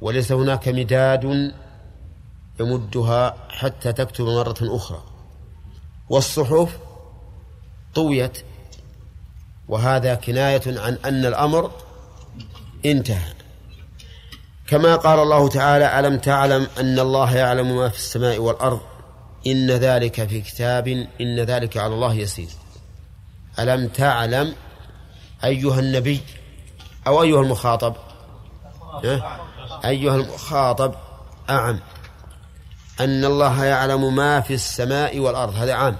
وليس هناك مداد يمدها حتى تكتب مرة أخرى. والصحف طويت وهذا كناية عن أن الأمر انتهى. كما قال الله تعالى ألم تعلم أن الله يعلم ما في السماء والأرض؟ إن ذلك في كتاب إن ذلك على الله يسير. ألم تعلم أيها النبي أو أيها المخاطب؟ أيها المخاطب أعم. أن الله يعلم ما في السماء والأرض هذا عام.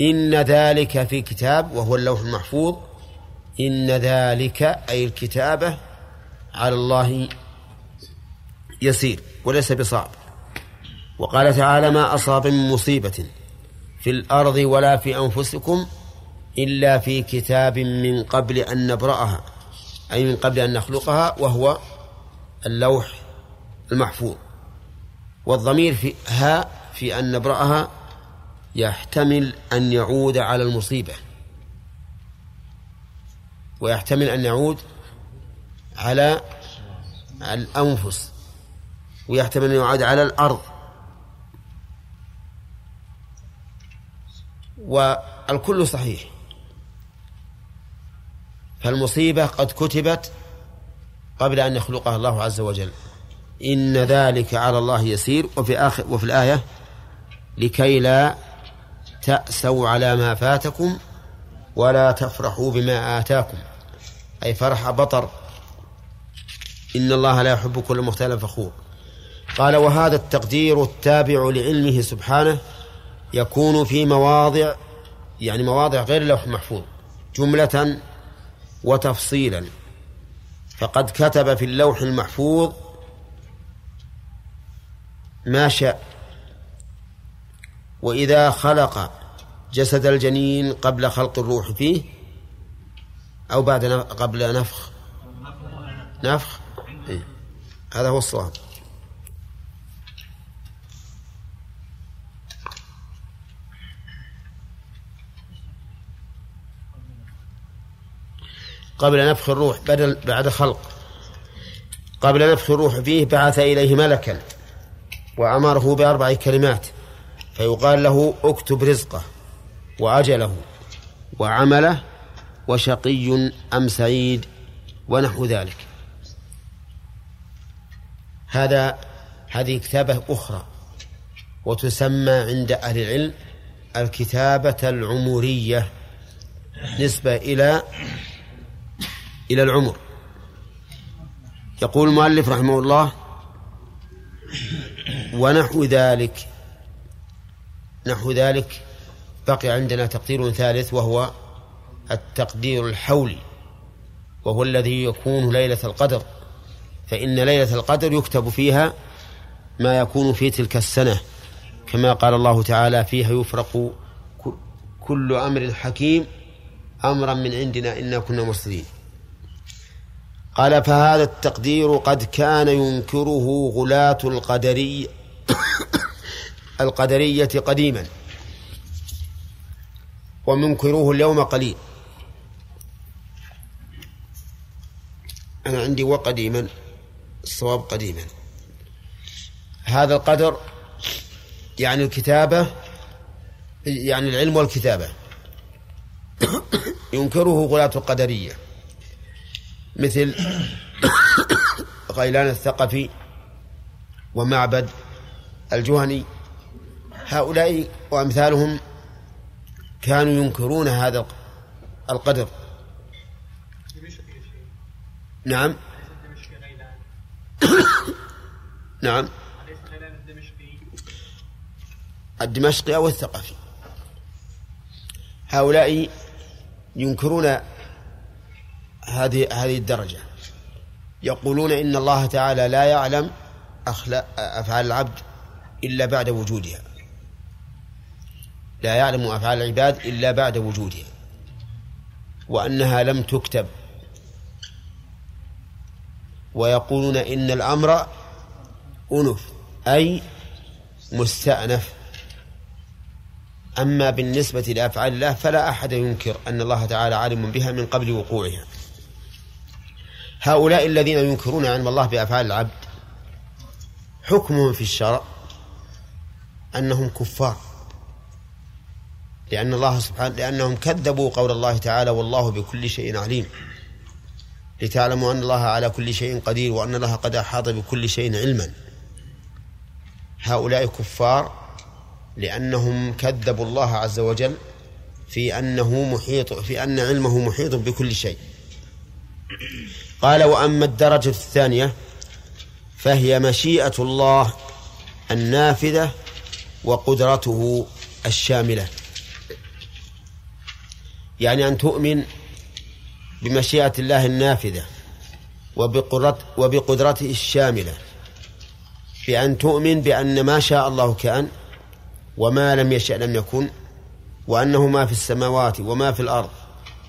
إن ذلك في كتاب وهو اللوح المحفوظ. إن ذلك أي الكتابة على الله يسير وليس بصعب. وقال تعالى ما أصاب من مصيبة في الأرض ولا في أنفسكم إلا في كتاب من قبل أن نبرأها أي من قبل أن نخلقها وهو اللوح المحفوظ والضمير في ها في أن نبرأها يحتمل أن يعود على المصيبة ويحتمل أن يعود على الأنفس ويحتمل أن يعود على الأرض والكل صحيح فالمصيبة قد كتبت قبل أن يخلقها الله عز وجل. إن ذلك على الله يسير. وفي آخر وفي الآية لكي لا تأسوا على ما فاتكم ولا تفرحوا بما آتاكم. أي فرح بطر. إن الله لا يحب كل مختال فخور. قال وهذا التقدير التابع لعلمه سبحانه يكون في مواضع يعني مواضع غير اللوح المحفوظ جملة وتفصيلا. فقد كتب في اللوح المحفوظ ما شاء. وإذا خلق جسد الجنين قبل خلق الروح فيه أو بعد قبل نفخ. نفخ؟ إيه؟ هذا هو الصواب. قبل نفخ الروح بدل بعد خلق. قبل نفخ الروح فيه بعث إليه ملكا وأمره بأربع كلمات فيقال له اكتب رزقه وأجله وعمله وشقي أم سعيد ونحو ذلك. هذا هذه كتابة أخرى وتسمى عند أهل العلم الكتابة العمرية نسبة إلى إلى العمر. يقول المؤلف رحمه الله ونحو ذلك نحو ذلك بقي عندنا تقدير ثالث وهو التقدير الحولي وهو الذي يكون ليلة القدر فإن ليلة القدر يكتب فيها ما يكون في تلك السنة كما قال الله تعالى فيها يفرق كل أمر حكيم أمرا من عندنا إنا كنا مرسلين قال فهذا التقدير قد كان ينكره غلاة القدرية القدرية قديما ومنكروه اليوم قليل. أنا عندي وقديما الصواب قديما. هذا القدر يعني الكتابة يعني العلم والكتابة. ينكره غلاة القدرية. مثل غيلان الثقفي ومعبد الجهني. هؤلاء وأمثالهم كانوا ينكرون هذا القدر. نعم. نعم. الدمشقي أو الثقفي. هؤلاء ينكرون هذه هذه الدرجة. يقولون إن الله تعالى لا يعلم أخلاق أفعال العبد إلا بعد وجودها. لا يعلم أفعال العباد إلا بعد وجودها. وأنها لم تكتب. ويقولون إن الأمر أنف أي مستأنف. أما بالنسبة لأفعال الله فلا أحد ينكر أن الله تعالى عالم بها من قبل وقوعها. هؤلاء الذين ينكرون علم الله بأفعال العبد حكمهم في الشرع أنهم كفار. لأن الله سبحانه لأنهم كذبوا قول الله تعالى والله بكل شيء عليم لتعلموا أن الله على كل شيء قدير وأن الله قد أحاط بكل شيء علما. هؤلاء كفار لأنهم كذبوا الله عز وجل في أنه محيط في أن علمه محيط بكل شيء. قال وأما الدرجة الثانية فهي مشيئة الله النافذة وقدرته الشاملة. يعني أن تؤمن بمشيئة الله النافذة وبقدرته الشاملة. بأن تؤمن بأن ما شاء الله كأن وما لم يشأ لم يكن وأنه ما في السماوات وما في الأرض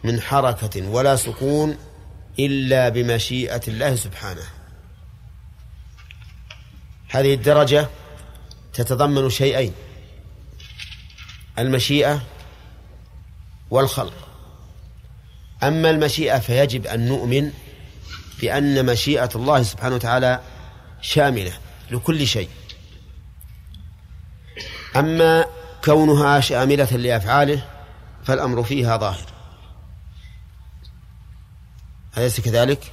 من حركة ولا سكون إلا بمشيئة الله سبحانه. هذه الدرجة تتضمن شيئين المشيئة والخلق. أما المشيئة فيجب أن نؤمن بأن مشيئة الله سبحانه وتعالى شاملة لكل شيء. أما كونها شاملة لأفعاله فالأمر فيها ظاهر. أليس كذلك؟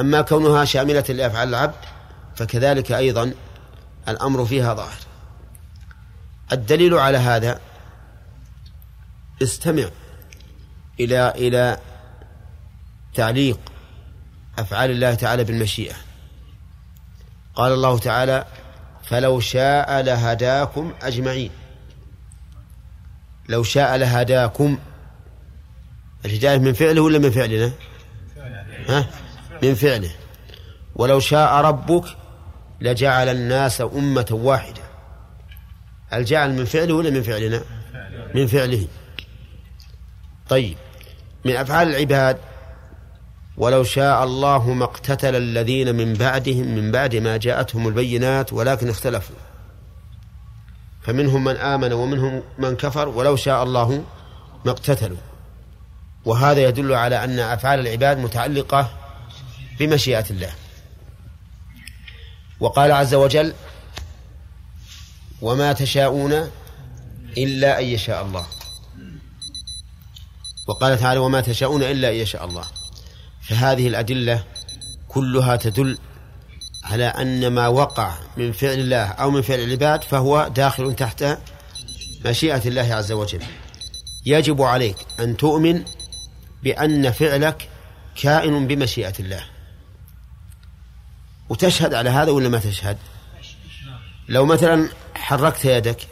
أما كونها شاملة لأفعال العبد فكذلك أيضا الأمر فيها ظاهر. الدليل على هذا استمع إلى إلى تعليق أفعال الله تعالى بالمشيئة. قال الله تعالى فلو شاء لهداكم أجمعين. لو شاء لهداكم الهداية من فعله ولا من فعلنا؟ ها؟ من فعله. ولو شاء ربك لجعل الناس أمة واحدة. الجعل من فعله ولا من فعلنا؟ من فعله. طيب من أفعال العباد ولو شاء الله ما اقتتل الذين من بعدهم من بعد ما جاءتهم البينات ولكن اختلفوا. فمنهم من آمن ومنهم من كفر ولو شاء الله ما اقتتلوا. وهذا يدل على أن أفعال العباد متعلقة بمشيئة الله. وقال عز وجل وما تشاءون إلا أن يشاء الله. وقال تعالى وما تشاءون إلا أن يشاء الله. فهذه الأدلة كلها تدل على أن ما وقع من فعل الله أو من فعل العباد فهو داخل تحت مشيئة الله عز وجل. يجب عليك أن تؤمن بأن فعلك كائن بمشيئة الله. وتشهد على هذا ولا ما تشهد؟ لو مثلا حركت يدك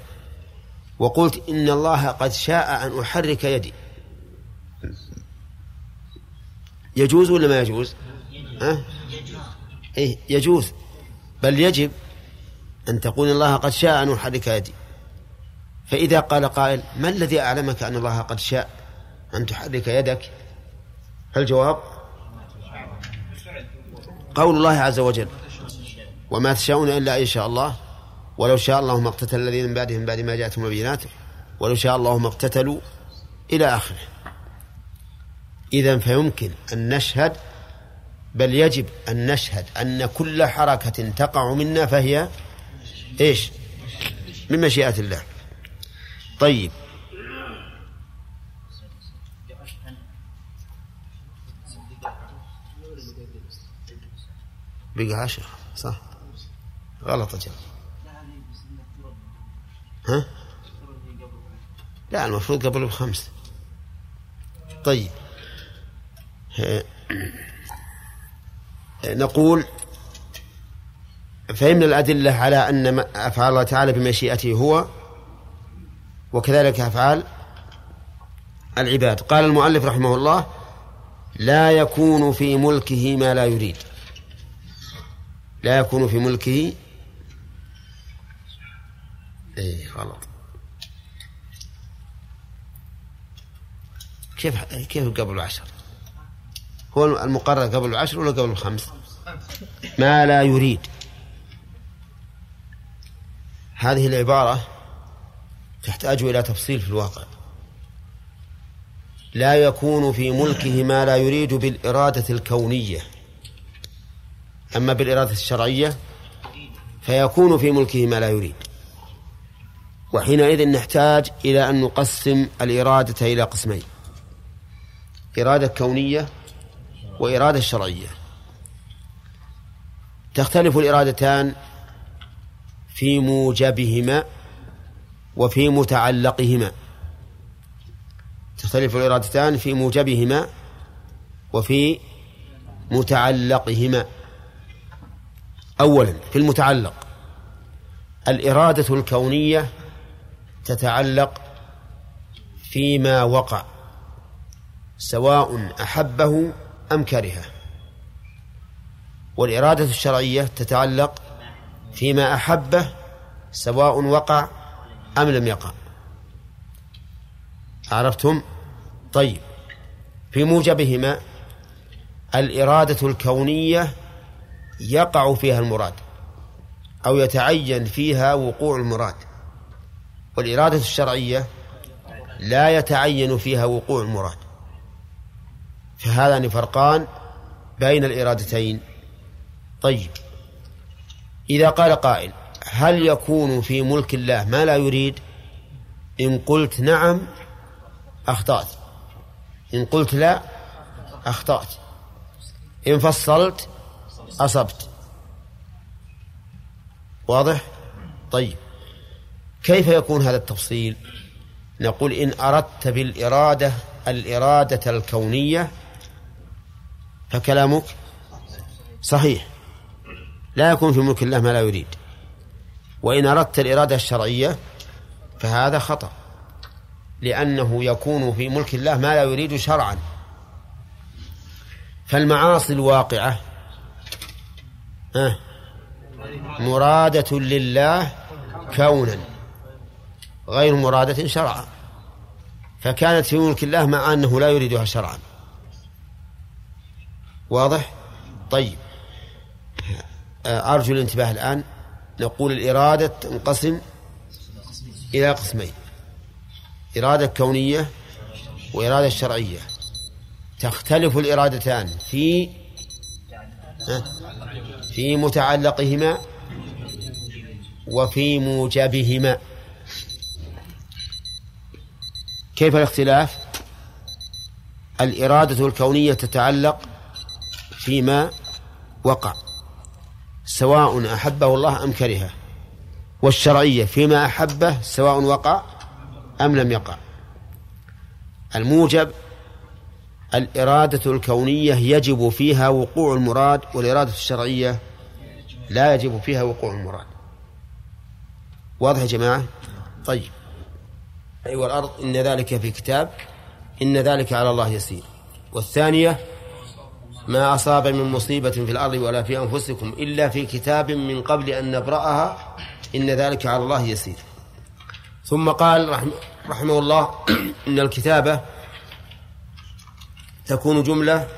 وقلت إن الله قد شاء أن أحرك يدي يجوز ولا ما يجوز؟ ها؟ إيه يجوز بل يجب أن تقول الله قد شاء أن أحرك يدي. فإذا قال قائل ما الذي أعلمك أن الله قد شاء؟ أن تحرك يدك. فالجواب قول الله عز وجل وما تشاءون إلا إن شاء الله ولو شاء الله ما اقتتل الذين من بعدهم بعد ما جاءتهم البينات ولو شاء الله ما اقتتلوا إلى آخره. إذا فيمكن أن نشهد بل يجب أن نشهد أن كل حركة تقع منا فهي إيش؟ من مشيئة الله. طيب. بقى عشرة صح. غلط أجل ها؟ لا المفروض قبل بخمس. طيب. نقول فإن الأدلة على أن أفعال الله تعالى بمشيئته هو وكذلك أفعال العباد. قال المؤلف رحمه الله لا يكون في ملكه ما لا يريد. لا يكون في ملكه اي غلط كيف كيف قبل عشر هو المقرر قبل العشر ولا قبل الخمس؟ ما لا يريد. هذه العبارة تحتاج إلى تفصيل في الواقع. لا يكون في ملكه ما لا يريد بالإرادة الكونية. أما بالإرادة الشرعية فيكون في ملكه ما لا يريد. وحينئذ نحتاج إلى أن نقسم الإرادة إلى قسمين. إرادة كونية وإرادة شرعية. تختلف الإرادتان في موجبهما وفي متعلقهما. تختلف الإرادتان في موجبهما وفي متعلقهما. أولا في المتعلق الإرادة الكونية تتعلق فيما وقع سواء أحبه أم كرهه. والإرادة الشرعية تتعلق فيما أحبه سواء وقع أم لم يقع. عرفتم؟ طيب في موجبهما الإرادة الكونية يقع فيها المراد أو يتعين فيها وقوع المراد. والإرادة الشرعية لا يتعين فيها وقوع المراد. فهذان فرقان بين الإرادتين. طيب إذا قال قائل هل يكون في ملك الله ما لا يريد؟ إن قلت نعم أخطأت. إن قلت لا أخطأت. إن فصلت أصبت. واضح؟ طيب. كيف يكون هذا التفصيل؟ نقول إن أردت بالإرادة الإرادة الكونية فكلامك صحيح. لا يكون في ملك الله ما لا يريد. وإن أردت الإرادة الشرعية فهذا خطأ. لأنه يكون في ملك الله ما لا يريد شرعا. فالمعاصي الواقعة مرادة لله كونا غير مرادة شرعا. فكانت في ملك الله مع أنه لا يريدها شرعا. واضح؟ طيب. أرجو الانتباه الآن. نقول الإرادة تنقسم إلى قسمين. إرادة كونية وإرادة شرعية. تختلف الإرادتان في في متعلقهما وفي موجبهما. كيف الاختلاف؟ الإرادة الكونية تتعلق فيما وقع سواء أحبه الله أم كرهه والشرعية فيما أحبه سواء وقع أم لم يقع. الموجب الإرادة الكونية يجب فيها وقوع المراد والإرادة الشرعية لا يجب فيها وقوع المراد. واضح يا جماعة؟ طيب. والأرض إن ذلك في كتاب إن ذلك على الله يسير. والثانية ما أصاب من مصيبة في الأرض ولا في أنفسكم إلا في كتاب من قبل أن نبرأها إن ذلك على الله يسير. ثم قال رحمه الله إن الكتابة تكون جملة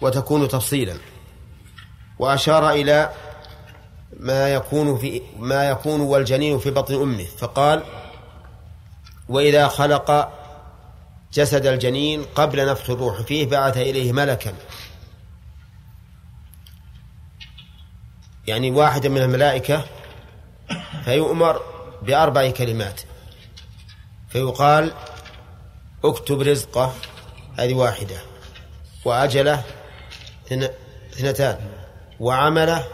وتكون تفصيلا. وأشار إلى ما يكون في ما يكون والجنين في بطن أمه فقال وإذا خلق جسد الجنين قبل نفخ الروح فيه بعث إليه ملكا. يعني واحدا من الملائكة فيؤمر بأربع كلمات. فيقال اكتب رزقه هذه واحدة. وأجله اثنتان وعمله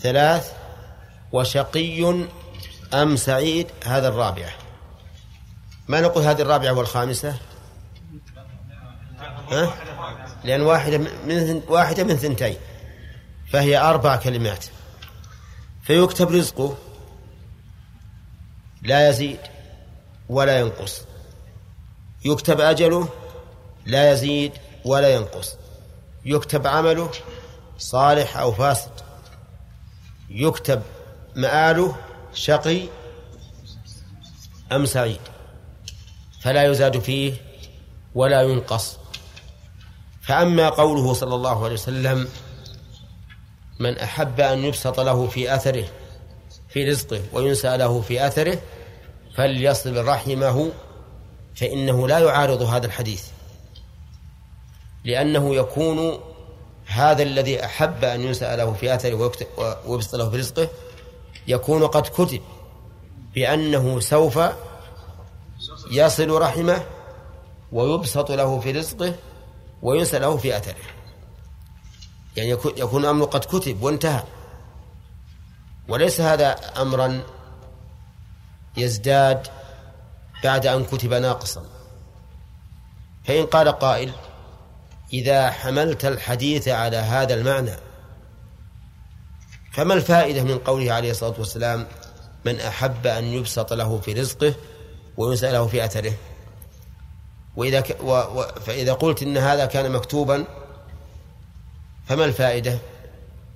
ثلاث. وشقي أم سعيد هذا الرابعة. ما نقول هذه الرابعة والخامسة؟ ها؟ لأن واحدة من واحدة من ثنتين. فهي أربع كلمات. فيكتب رزقه. لا يزيد ولا ينقص. يكتب أجله لا يزيد ولا ينقص. يكتب عمله صالح أو فاسد. يكتب مآله شقي أم سعيد. فلا يزاد فيه ولا ينقص. فأما قوله صلى الله عليه وسلم من أحب أن يبسط له في أثره في رزقه وينسى له في أثره فليصل رحمه فإنه لا يعارض هذا الحديث. لأنه يكون هذا الذي أحب أن ينسأ له في أثره ويبسط له في رزقه يكون قد كتب بأنه سوف يصل رحمه ويبسط له في رزقه وينسى له في أثره يعني يكون الأمر قد كتب وانتهى. وليس هذا أمرا يزداد بعد أن كتب ناقصا. فإن قال قائل إذا حملت الحديث على هذا المعنى فما الفائدة من قوله عليه الصلاة والسلام من أحب أن يبسط له في رزقه وينسى له في أثره؟ وإذا ك... و... و... فإذا قلت إن هذا كان مكتوبا فما الفائدة؟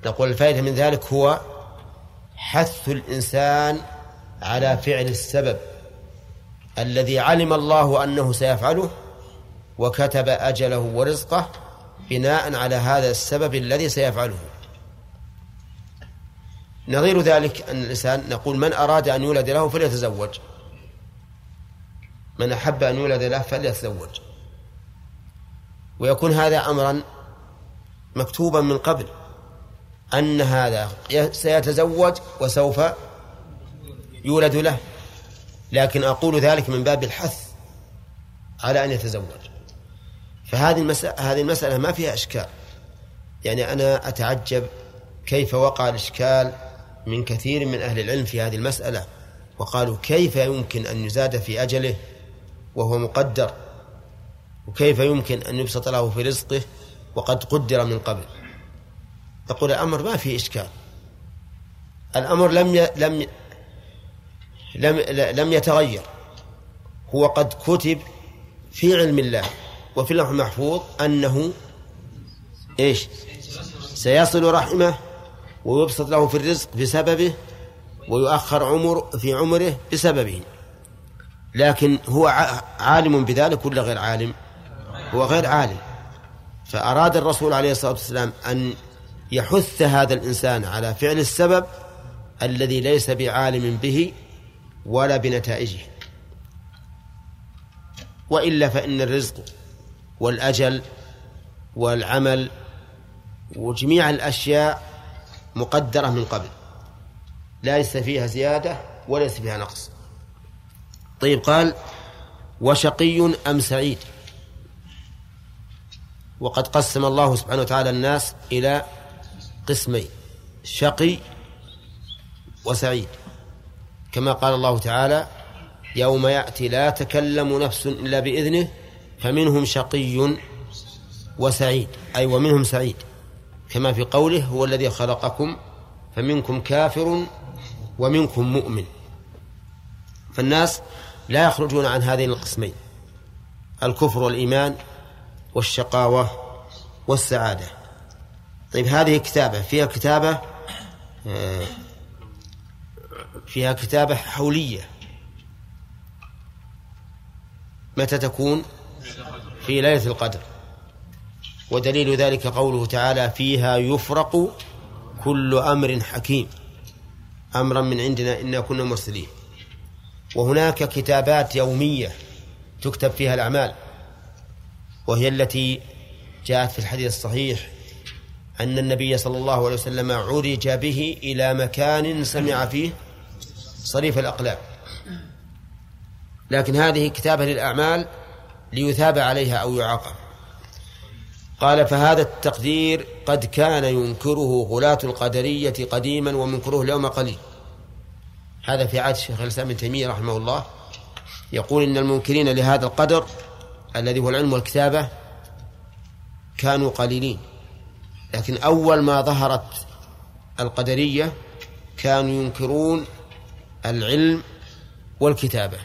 نقول الفائدة من ذلك هو حث الإنسان على فعل السبب الذي علم الله أنه سيفعله وكتب أجله ورزقه بناء على هذا السبب الذي سيفعله. نظير ذلك أن الإنسان نقول من أراد أن يولد له فليتزوج. من أحب أن يولد له فليتزوج. ويكون هذا أمرا مكتوبا من قبل أن هذا سيتزوج وسوف يولد له. لكن أقول ذلك من باب الحث على أن يتزوج. فهذه المسألة هذه المسألة ما فيها إشكال. يعني أنا أتعجب كيف وقع الإشكال من كثير من أهل العلم في هذه المسألة وقالوا كيف يمكن أن يزاد في أجله وهو مقدر وكيف يمكن أن يبسط له في رزقه وقد قدر من قبل. تقول الأمر ما فيه إشكال. الأمر لم ي... لم لم لم يتغير. هو قد كتب في علم الله. وفي اللوح المحفوظ أنه إيش؟ سيصل رحمه ويبسط له في الرزق بسببه ويؤخر عمر في عمره بسببه. لكن هو عالم بذلك ولا غير عالم؟ هو غير عالم. فأراد الرسول عليه الصلاة والسلام أن يحث هذا الإنسان على فعل السبب الذي ليس بعالم به ولا بنتائجه. وإلا فإن الرزق والأجل والعمل وجميع الأشياء مقدرة من قبل. ليس فيها زيادة وليس فيها نقص. طيب قال وشقي أم سعيد؟ وقد قسم الله سبحانه وتعالى الناس إلى قسمين شقي وسعيد. كما قال الله تعالى يوم يأتي لا تكلم نفس إلا بإذنه فمنهم شقي وسعيد أي ومنهم سعيد. كما في قوله هو الذي خلقكم فمنكم كافر ومنكم مؤمن. فالناس لا يخرجون عن هذين القسمين الكفر والإيمان والشقاوة والسعادة. طيب هذه كتابة فيها كتابة آه، فيها كتابة حولية. متى تكون؟ في ليلة القدر. ودليل ذلك قوله تعالى فيها يفرق كل أمر حكيم. أمرا من عندنا إنا كنا مرسلين. وهناك كتابات يومية تكتب فيها الأعمال. وهي التي جاءت في الحديث الصحيح أن النبي صلى الله عليه وسلم عرج به إلى مكان سمع فيه صريف الأقلام. لكن هذه كتابة للأعمال ليثاب عليها أو يعاقب. قال فهذا التقدير قد كان ينكره غلاة القدرية قديما ومنكره اليوم قليل. هذا في عهد الشيخ الإسلام ابن تيمية رحمه الله. يقول إن المنكرين لهذا القدر الذي هو العلم والكتابة كانوا قليلين. لكن أول ما ظهرت القدرية كانوا ينكرون العلم والكتابة.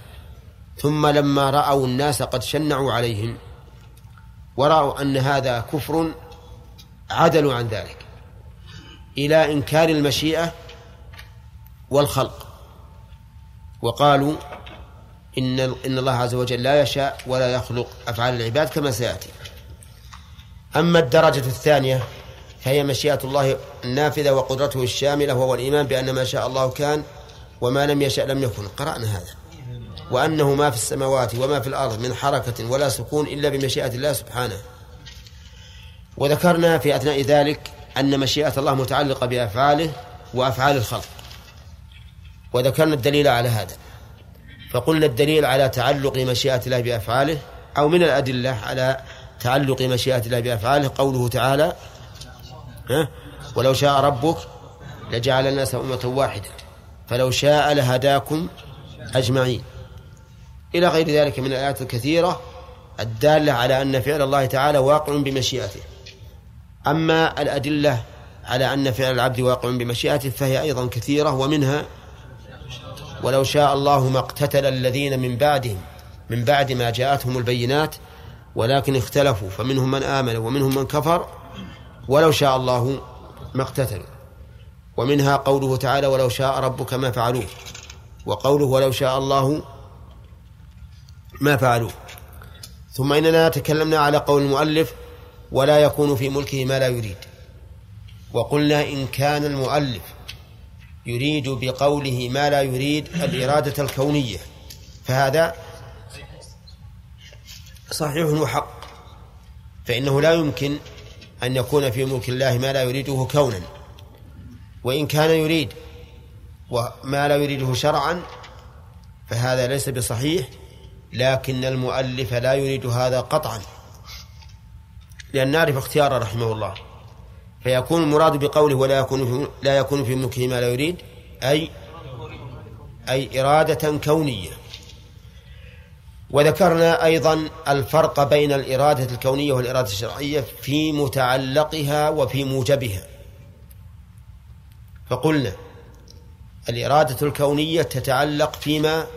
ثم لما رأوا الناس قد شنعوا عليهم ورأوا أن هذا كفر عدلوا عن ذلك إلى إنكار المشيئة والخلق. وقالوا إن إن الله عز وجل لا يشاء ولا يخلق أفعال العباد كما سيأتي. أما الدرجة الثانية فهي مشيئة الله النافذة وقدرته الشاملة وهو الإيمان بأن ما شاء الله كان وما لم يشأ لم يكن. قرأنا هذا. وأنه ما في السماوات وما في الأرض من حركة ولا سكون إلا بمشيئة الله سبحانه. وذكرنا في أثناء ذلك أن مشيئة الله متعلقة بأفعاله وأفعال الخلق. وذكرنا الدليل على هذا. فقلنا الدليل على تعلق مشيئة الله بأفعاله أو من الأدلة على تعلق مشيئة الله بأفعاله قوله تعالى ها ولو شاء ربك لجعل الناس أمة واحدة فلو شاء لهداكم أجمعين. إلى غير ذلك من الآيات الكثيرة الدالة على أن فعل الله تعالى واقع بمشيئته. أما الأدلة على أن فعل العبد واقع بمشيئته فهي أيضا كثيرة ومنها ولو شاء الله ما اقتتل الذين من بعدهم من بعد ما جاءتهم البينات ولكن اختلفوا فمنهم من آمن ومنهم من كفر ولو شاء الله ما اقتتلوا ومنها قوله تعالى ولو شاء ربك ما فعلوه وقوله ولو شاء الله ما فعلوه. ثم إننا تكلمنا على قول المؤلف ولا يكون في ملكه ما لا يريد. وقلنا إن كان المؤلف يريد بقوله ما لا يريد الإرادة الكونية. فهذا صحيح وحق. فإنه لا يمكن أن يكون في ملك الله ما لا يريده كونا. وإن كان يريد وما لا يريده شرعا فهذا ليس بصحيح. لكن المؤلف لا يريد هذا قطعا. لأن نعرف اختياره رحمه الله. فيكون المراد بقوله ولا يكون في لا يكون في ملكه ما لا يريد أي أي إرادة كونية. وذكرنا أيضا الفرق بين الإرادة الكونية والإرادة الشرعية في متعلقها وفي موجبها. فقلنا الإرادة الكونية تتعلق فيما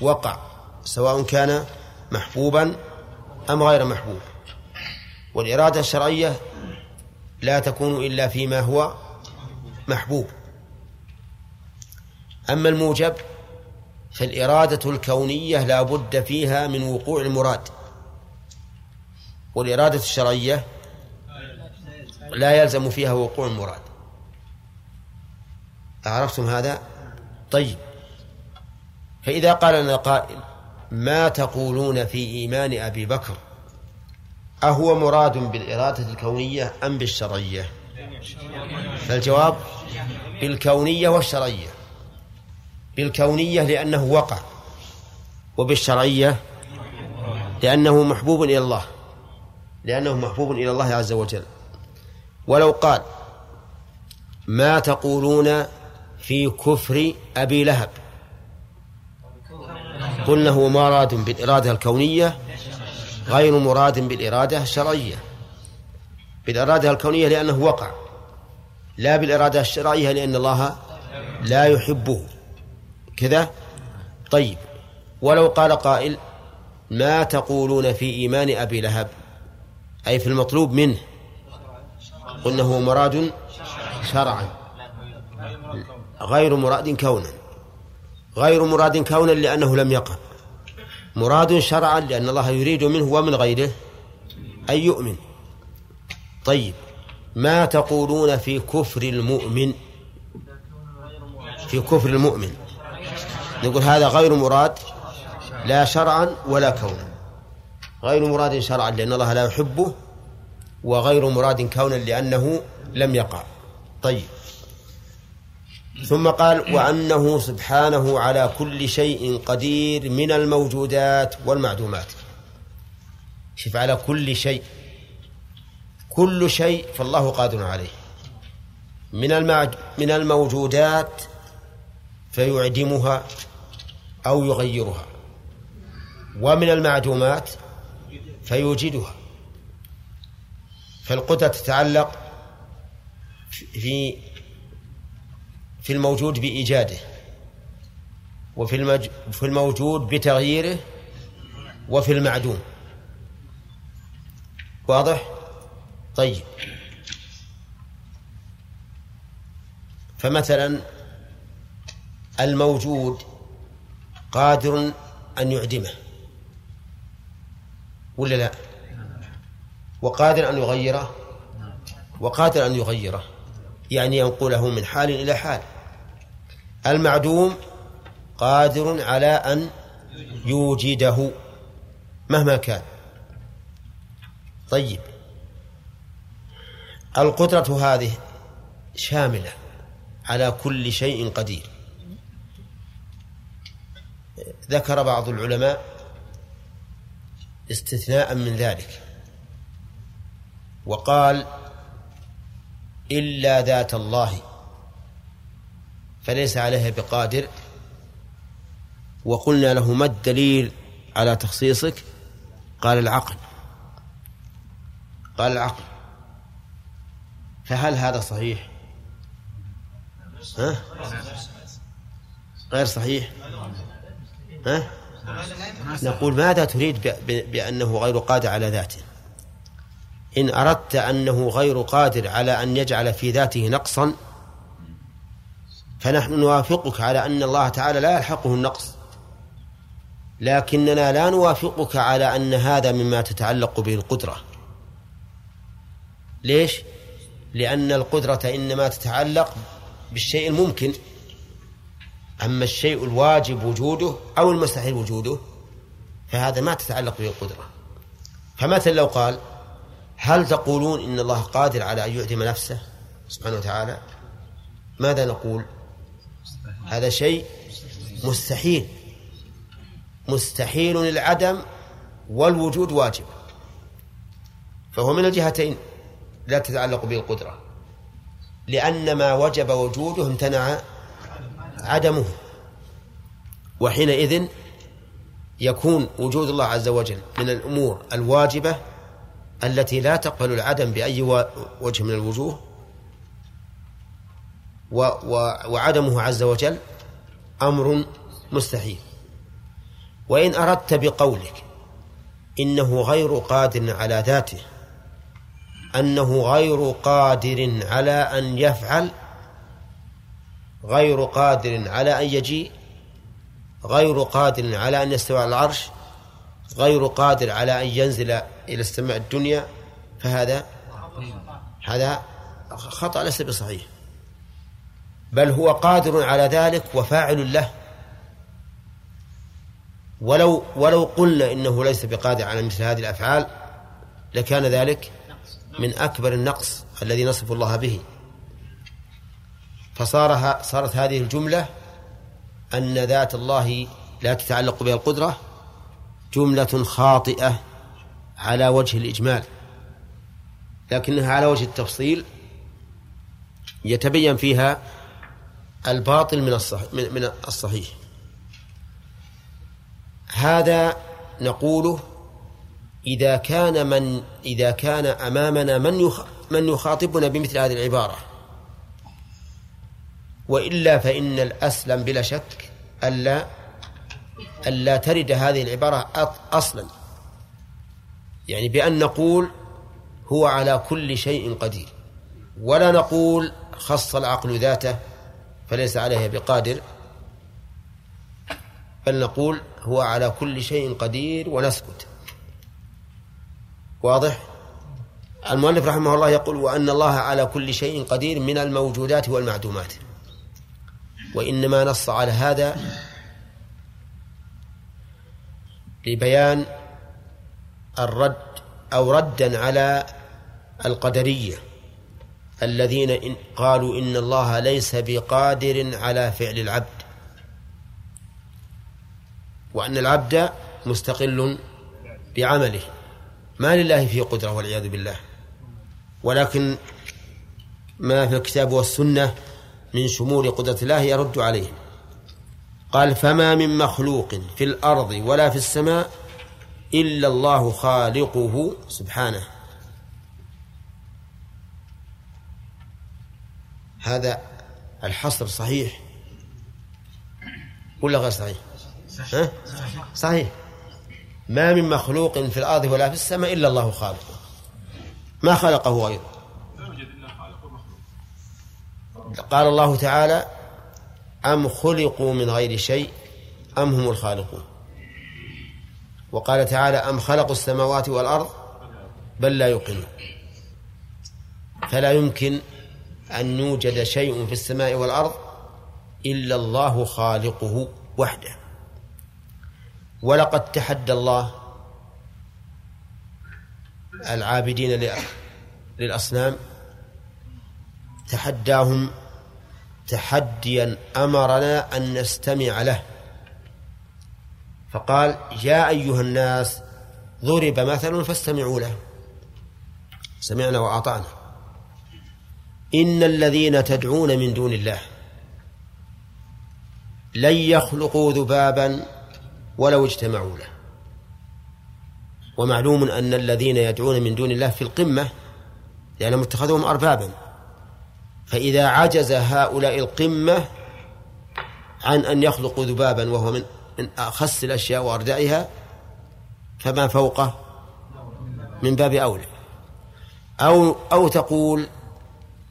وقع. سواء كان محبوبا أم غير محبوب. والإرادة الشرعية لا تكون إلا فيما هو محبوب. أما الموجب فالإرادة الكونية لا بد فيها من وقوع المراد. والإرادة الشرعية لا يلزم فيها وقوع المراد. أعرفتم هذا؟ طيب. فإذا قال لنا قائل ما تقولون في إيمان أبي بكر؟ أهو مراد بالإرادة الكونية أم بالشرعية؟ فالجواب بالكونية والشرعية. بالكونية لأنه وقع وبالشرعية لأنه محبوب إلى الله لأنه محبوب إلى الله عز وجل. ولو قال ما تقولون في كفر أبي لهب؟ قلنا هو مراد بالإرادة الكونية غير مراد بالإرادة الشرعية. بالإرادة الكونية لأنه وقع لا بالإرادة الشرعية لأن الله لا يحبه. كذا؟ طيب. ولو قال قائل ما تقولون في إيمان أبي لهب؟ أي في المطلوب منه. قلنا هو مراد شرعا. غير مراد كونا. غير مراد كونا لأنه لم يقع. مراد شرعا لأن الله يريد منه ومن غيره أن يؤمن. طيب ما تقولون في كفر المؤمن؟ في كفر المؤمن. نقول هذا غير مراد لا شرعا ولا كونا. غير مراد شرعا لأن الله لا يحبه وغير مراد كونا لأنه لم يقع. طيب. ثم قال وأنه سبحانه على كل شيء قدير من الموجودات والمعدومات. شوف على كل شيء كل شيء فالله قادر عليه. من المعد من الموجودات فيعدمها أو يغيرها. ومن المعدومات فيوجدها فالقدرة تتعلق في في الموجود بإيجاده وفي المج... في الموجود بتغييره وفي المعدوم. واضح؟ طيب. فمثلا الموجود قادر أن يعدمه ولا لا؟ وقادر أن يغيره وقادر أن يغيره يعني ينقله من حال إلى حال. المعدوم قادر على أن يوجده مهما كان. طيب. القدرة هذه شاملة على كل شيء قدير. ذكر بعض العلماء استثناء من ذلك. وقال إلا ذات الله. فليس عليها بقادر. وقلنا له ما الدليل على تخصيصك؟ قال العقل. قال العقل. فهل هذا صحيح؟ ها؟ غير صحيح. ها؟ نقول ماذا تريد بأنه غير قادر على ذاته؟ إن أردت أنه غير قادر على أن يجعل في ذاته نقصا فنحن نوافقك على أن الله تعالى لا يلحقه النقص. لكننا لا نوافقك على أن هذا مما تتعلق به القدرة ليش؟ لأن القدرة إنما تتعلق بالشيء الممكن. أما الشيء الواجب وجوده أو المستحيل وجوده فهذا ما تتعلق به القدرة. فمثلا لو قال هل تقولون إن الله قادر على أن يعدم نفسه سبحانه وتعالى؟ ماذا نقول؟ هذا شيء مستحيل. مستحيل العدم والوجود واجب. فهو من الجهتين لا تتعلق به القدرة لأن ما وجب وجوده امتنع عدمه. وحينئذ يكون وجود الله عز وجل من الأمور الواجبة التي لا تقبل العدم بأي وجه من الوجوه وعدمه عز وجل أمر مستحيل. وإن أردت بقولك إنه غير قادر على ذاته أنه غير قادر على أن يفعل غير قادر على أن يجيء غير قادر على أن يستوى على العرش غير قادر على أن ينزل إلى السماء الدنيا فهذا هذا خطأ ليس بصحيح. بل هو قادر على ذلك وفاعل له. ولو ولو قلنا إنه ليس بقادر على مثل هذه الأفعال لكان ذلك من أكبر النقص الذي نصف الله به. فصار صارت هذه الجملة أن ذات الله لا تتعلق بها القدرة جملة خاطئة على وجه الإجمال. لكنها على وجه التفصيل يتبين فيها الباطل من الصحيح من الصحيح. هذا نقوله إذا كان من إذا كان أمامنا من من يخاطبنا بمثل هذه العبارة. وإلا فإن الأسلم بلا شك ألا ألا ترد هذه العبارة أصلا. يعني بأن نقول هو على كل شيء قدير. ولا نقول خص العقل ذاته فليس عليه بقادر بل نقول هو على كل شيء قدير ونسكت. واضح؟ المؤلف رحمه الله يقول وأن الله على كل شيء قدير من الموجودات والمعدومات. وإنما نص على هذا لبيان الرد أو ردا على القدرية. الذين قالوا إن الله ليس بقادر على فعل العبد. وأن العبد مستقل بعمله. ما لله فيه قدرة والعياذ بالله. ولكن ما في الكتاب والسنة من شمول قدرة الله يرد عليه قال فما من مخلوق في الأرض ولا في السماء إلا الله خالقه سبحانه. هذا الحصر صحيح ولا غير صحيح؟ ها؟ صحيح. ما من مخلوق في الأرض ولا في السماء إلا الله خالقه ما خلقه غيره قال الله تعالى أم خلقوا من غير شيء أم هم الخالقون؟ وقال تعالى أم خلقوا السماوات والأرض بل لا يوقنون. فلا يمكن أن يوجد شيء في السماء والأرض إلا الله خالقه وحده. ولقد تحدى الله العابدين للأصنام. تحداهم تحديا أمرنا أن نستمع له. فقال يا أيها الناس ضرب مثل فاستمعوا له. سمعنا وأطعنا. إن الذين تدعون من دون الله لن يخلقوا ذبابا ولو اجتمعوا له. ومعلوم أن الذين يدعون من دون الله في القمة لأنهم اتخذوهم أربابا. فإذا عجز هؤلاء القمة عن أن يخلقوا ذبابا وهو من من أخس الأشياء وأردائها فما فوقه؟ من باب أولى. أو أو تقول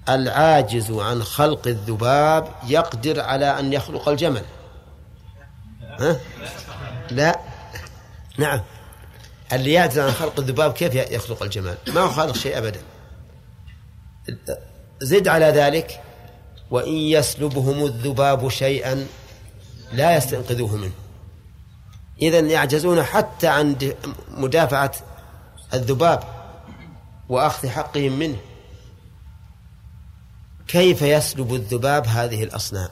العاجز عن خلق الذباب يقدر على أن يخلق الجمل. ها؟ لا. نعم. اللي يعجز عن خلق الذباب كيف يخلق الجمال ما هو خالق شيء أبدا. زد على ذلك. وإن يسلبهم الذباب شيئا لا يستنقذوه منه. إذا يعجزون حتى عن مدافعة الذباب وأخذ حقهم منه. كيف يسلب الذباب هذه الأصنام؟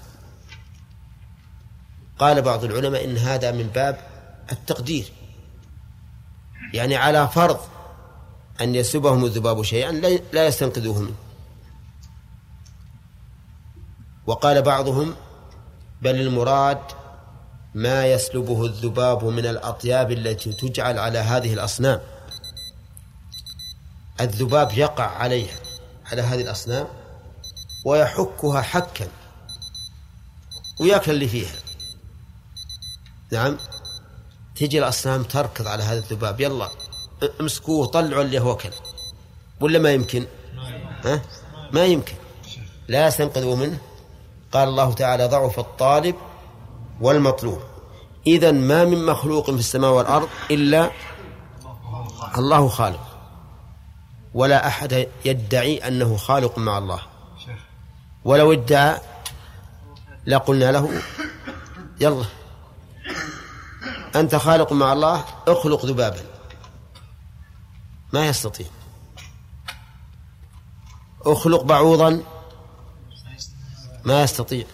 قال بعض العلماء إن هذا من باب التقدير. يعني على فرض أن يسلبهم الذباب شيئا لا يستنقذوه منه. وقال بعضهم بل المراد ما يسلبه الذباب من الأطياب التي تجعل على هذه الأصنام. الذباب يقع عليها على هذه الأصنام ويحكها حكا. وياكل اللي فيها. نعم. تجي الأصنام تركض على هذا الذباب. يلا امسكوه طلعوا اللي هو كل. ولا ما يمكن؟ ها؟ ما يمكن. لا يستنقذوا منه. قال الله تعالى ضعف الطالب والمطلوب. إذا ما من مخلوق في السماء والأرض إلا الله خالق. ولا أحد يدعي أنه خالق مع الله. ولو ادعى لقلنا له يلا أنت خالق مع الله اخلق ذبابا ما يستطيع اخلق بعوضا ما يستطيع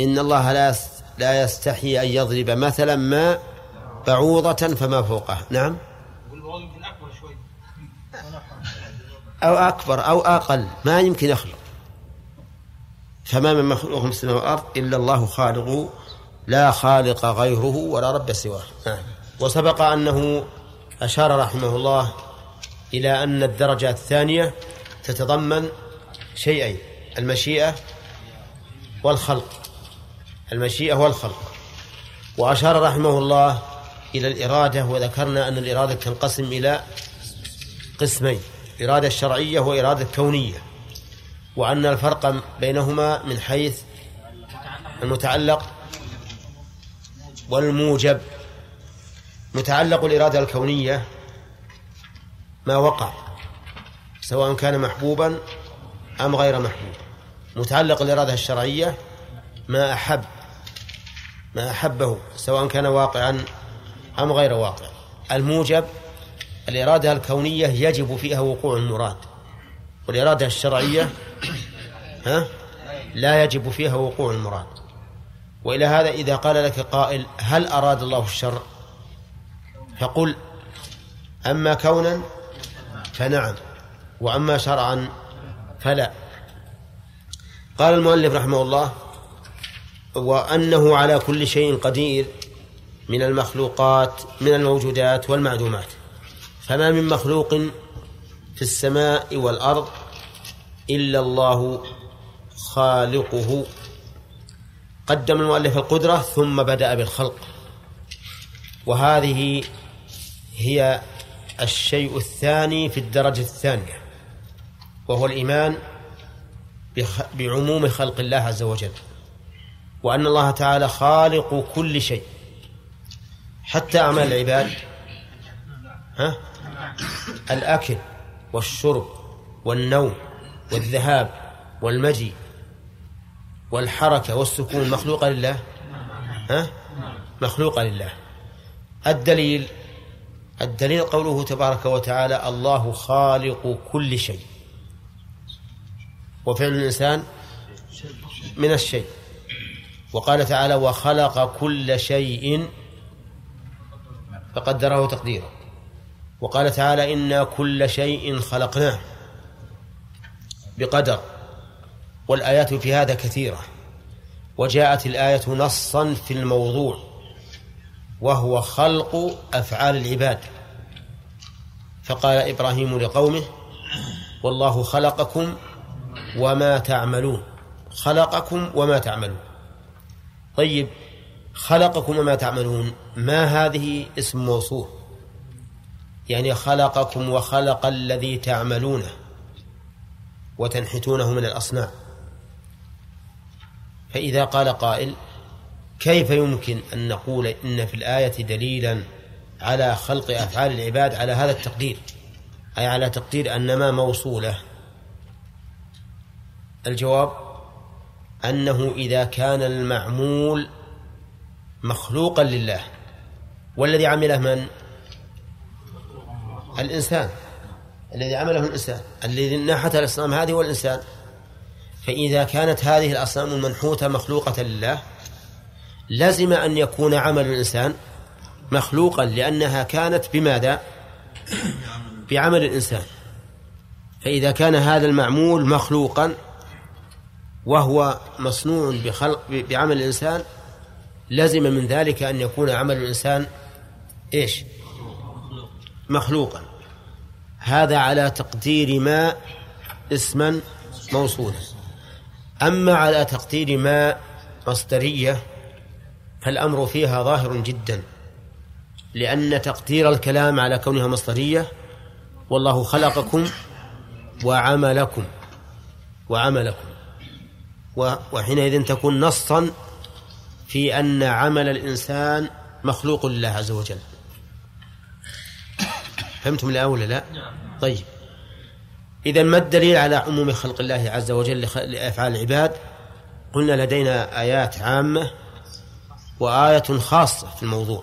إن الله لا لا يستحي أن يضرب مثلا ما بعوضة فما فوقه نعم. أو أكبر أو أقل. ما يمكن يخلق. فما من مخلوق في السماء والأرض إلا الله خالق لا خالق غيره ولا رب سواه. نعم. وسبق أنه أشار رحمه الله إلى أن الدرجة الثانية تتضمن شيئين المشيئة والخلق. المشيئة والخلق. وأشار رحمه الله إلى الإرادة وذكرنا أن الإرادة تنقسم إلى قسمين إرادة الشرعية وإرادة كونية. وأن الفرق بينهما من حيث المتعلق والموجب. متعلق الإرادة الكونية ما وقع سواء كان محبوبا أم غير محبوب. متعلق الإرادة الشرعية ما أحب ما أحبه سواء كان واقعا أم غير واقع. الموجب الإرادة الكونية يجب فيها وقوع المراد. والإرادة الشرعية ها لا يجب فيها وقوع المراد. وإلى هذا إذا قال لك قائل هل أراد الله الشر؟ فقل أما كونا فنعم وأما شرعا فلا. قال المؤلف رحمه الله وأنه على كل شيء قدير من المخلوقات من الموجودات والمعدومات. فما من مخلوق في السماء والأرض إلا الله خالقه قدم المؤلف القدرة ثم بدأ بالخلق وهذه هي الشيء الثاني في الدرجة الثانية وهو الإيمان بعموم خلق الله عز وجل وأن الله تعالى خالق كل شيء حتى أعمال العباد ها؟ الأكل والشرب والنوم والذهاب والمجيء والحركة والسكون مخلوقة لله؟ ها؟ مخلوقة لله. الدليل الدليل قوله تبارك وتعالى الله خالق كل شيء. وفعل الإنسان من الشيء. وقال تعالى وخلق كل شيء فقدره تقديرا وقال تعالى إنا كل شيء خلقناه بقدر والآيات في هذا كثيرة وجاءت الآية نصا في الموضوع وهو خلق أفعال العباد فقال إبراهيم لقومه والله خلقكم وما تعملون خلقكم وما تعملون طيب خلقكم وما تعملون ما هذه اسم موصول يعني خلقكم وخلق الذي تعملونه وتنحتونه من الأصنام. فإذا قال قائل كيف يمكن أن نقول إن في الآية دليلا على خلق أفعال العباد على هذا التقدير؟ أي على تقدير أن ما موصولة؟ الجواب أنه إذا كان المعمول مخلوقا لله. والذي عمله من؟ الإنسان الذي عمله الإنسان الذي نحت الأصنام هذه هو الإنسان فإذا كانت هذه الأصنام المنحوتة مخلوقة لله لزم أن يكون عمل الإنسان مخلوقا لأنها كانت بماذا؟ بعمل الإنسان. فإذا كان هذا المعمول مخلوقا وهو مصنوع بخلق بعمل الإنسان لزم من ذلك أن يكون عمل الإنسان إيش؟ مخلوقا. هذا على تقدير ما اسما موصولا. أما على تقدير ما مصدرية فالأمر فيها ظاهر جدا لأن تقدير الكلام على كونها مصدرية والله خلقكم وعملكم وعملكم. وحينئذ تكون نصا في أن عمل الإنسان مخلوق لله عز وجل. فهمتم الأولى لا؟ طيب. إذا ما الدليل على عموم خلق الله عز وجل لأفعال العباد؟ قلنا لدينا آيات عامة وآية خاصة في الموضوع.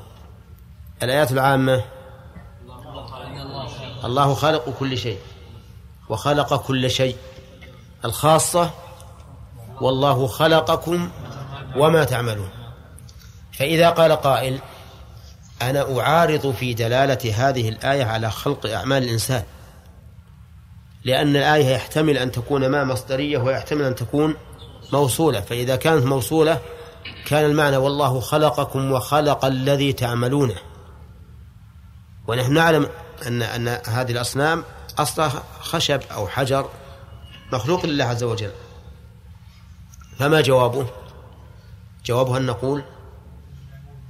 الآيات العامة الله خلق كل شيء وخلق كل شيء. الخاصة والله خلقكم وما تعملون. فإذا قال قائل أنا أعارض في دلالة هذه الآية على خلق أعمال الإنسان. لأن الآية يحتمل أن تكون ما مصدرية ويحتمل أن تكون موصولة. فإذا كانت موصولة كان المعنى والله خلقكم وخلق الذي تعملونه. ونحن نعلم أن أن هذه الأصنام أصلها خشب أو حجر مخلوق لله عز وجل. فما جوابه؟ جوابه أن نقول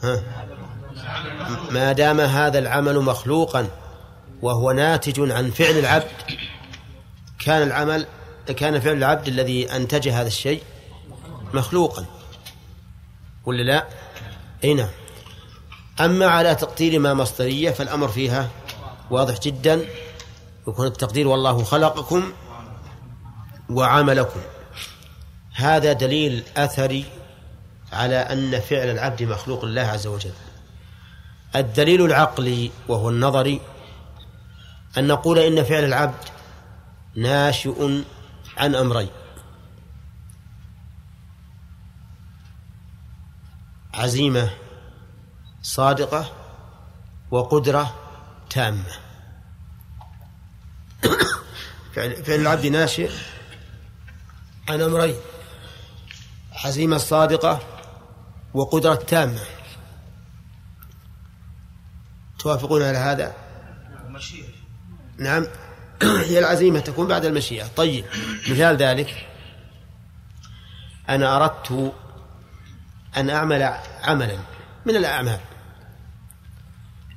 ها؟ ما دام هذا العمل مخلوقا وهو ناتج عن فعل العبد كان العمل كان فعل العبد الذي أنتج هذا الشيء مخلوقا. ولا لا؟ أي نعم. أما على تقدير ما مصدرية فالأمر فيها واضح جدا. يكون التقدير والله خلقكم وعملكم. هذا دليل أثري على أن فعل العبد مخلوق لله عز وجل. الدليل العقلي وهو النظري أن نقول إن فعل العبد ناشئ عن أمرين. عزيمة صادقة وقدرة تامة. فعل العبد ناشئ عن أمرين. عزيمة صادقة وقدرة تامة. توافقون على هذا؟ نعم. هي العزيمة تكون بعد المشيئة. طيب مثال ذلك. أنا أردت أن أعمل عملا من الأعمال.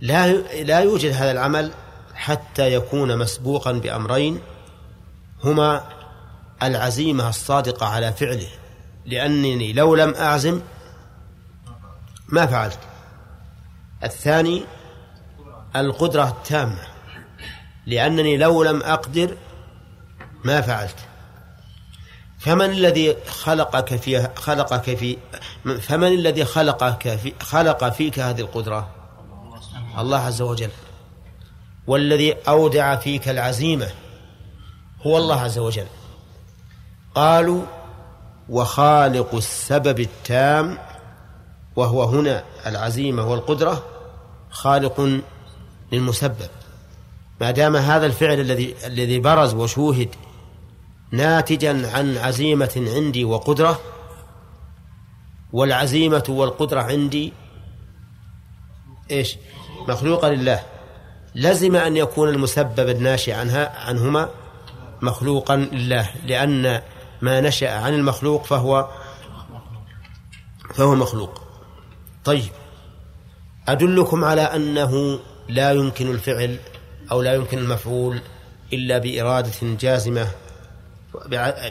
لا لا يوجد هذا العمل حتى يكون مسبوقا بأمرين. هما العزيمة الصادقة على فعله. لأنني لو لم أعزم ما فعلت. الثاني القدرة التامة. لأنني لو لم أقدر ما فعلت. فمن الذي خلقك في خلقك في فمن الذي خلقك في خلق فيك هذه القدرة؟ الله عز وجل. والذي أودع فيك العزيمة هو الله عز وجل. قالوا وخالق السبب التام وهو هنا العزيمة والقدرة خالق للمسبب. ما دام هذا الفعل الذي الذي برز وشوهد ناتجا عن عزيمة عندي وقدرة والعزيمة والقدرة عندي إيش؟ مخلوقة لله. لزم أن يكون المسبب الناشئ عنها عنهما مخلوقا لله لأن ما نشأ عن المخلوق فهو فهو مخلوق. طيب. أدلكم على أنه لا يمكن الفعل أو لا يمكن المفعول إلا بإرادة جازمة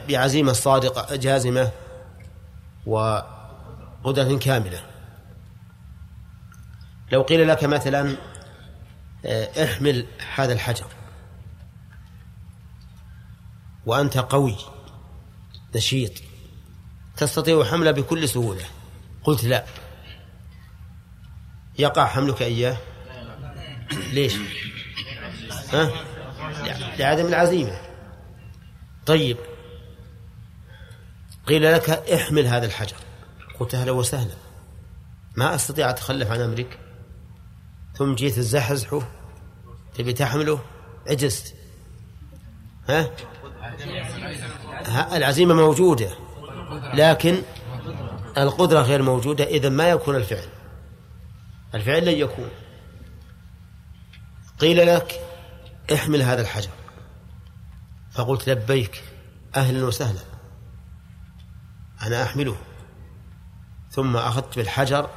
بعزيمة صادقة جازمة وقدرة كاملة. لو قيل لك مثلا آه، احمل هذا الحجر. وأنت قوي نشيط تستطيع حمله بكل سهولة. قلت لا. يقع حملك إياه؟ ليش؟ ها؟ لعدم العزيمة طيب. قيل لك احمل هذا الحجر. قلت أهلا وسهلا. ما أستطيع أتخلف عن أمرك. ثم جيت الزحزحه تبي تحمله؟ عجزت. ها العزيمة موجودة. لكن القدرة غير موجودة إذا ما يكون الفعل. الفعل لن يكون. قيل لك احمل هذا الحجر. فقلت لبيك أهلا وسهلا. أنا أحمله. ثم أخذت بالحجر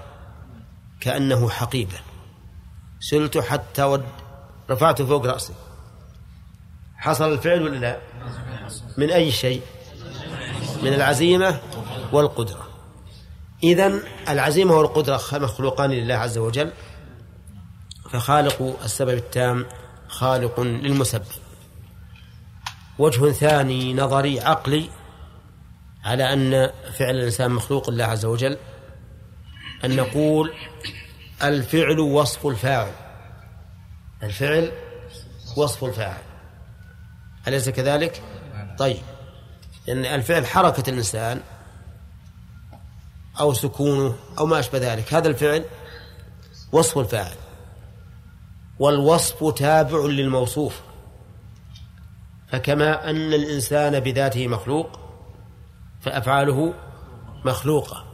كأنه حقيبة. سلت حتى ود رفعته فوق رأسي. حصل الفعل ولا لا؟ من أي شيء؟ من العزيمة والقدرة. إذن العزيمة والقدرة مخلوقان لله عز وجل. فخالق السبب التام خالق للمسبب. وجه ثاني نظري عقلي على أن فعل الإنسان مخلوق لله عز وجل أن نقول الفعل وصف الفاعل. الفعل وصف الفاعل. أليس كذلك؟ طيب. لأن الفعل حركة الإنسان أو سكونه أو ما أشبه ذلك. هذا الفعل وصف الفاعل. والوصف تابع للموصوف. فكما أن الإنسان بذاته مخلوق فأفعاله مخلوقة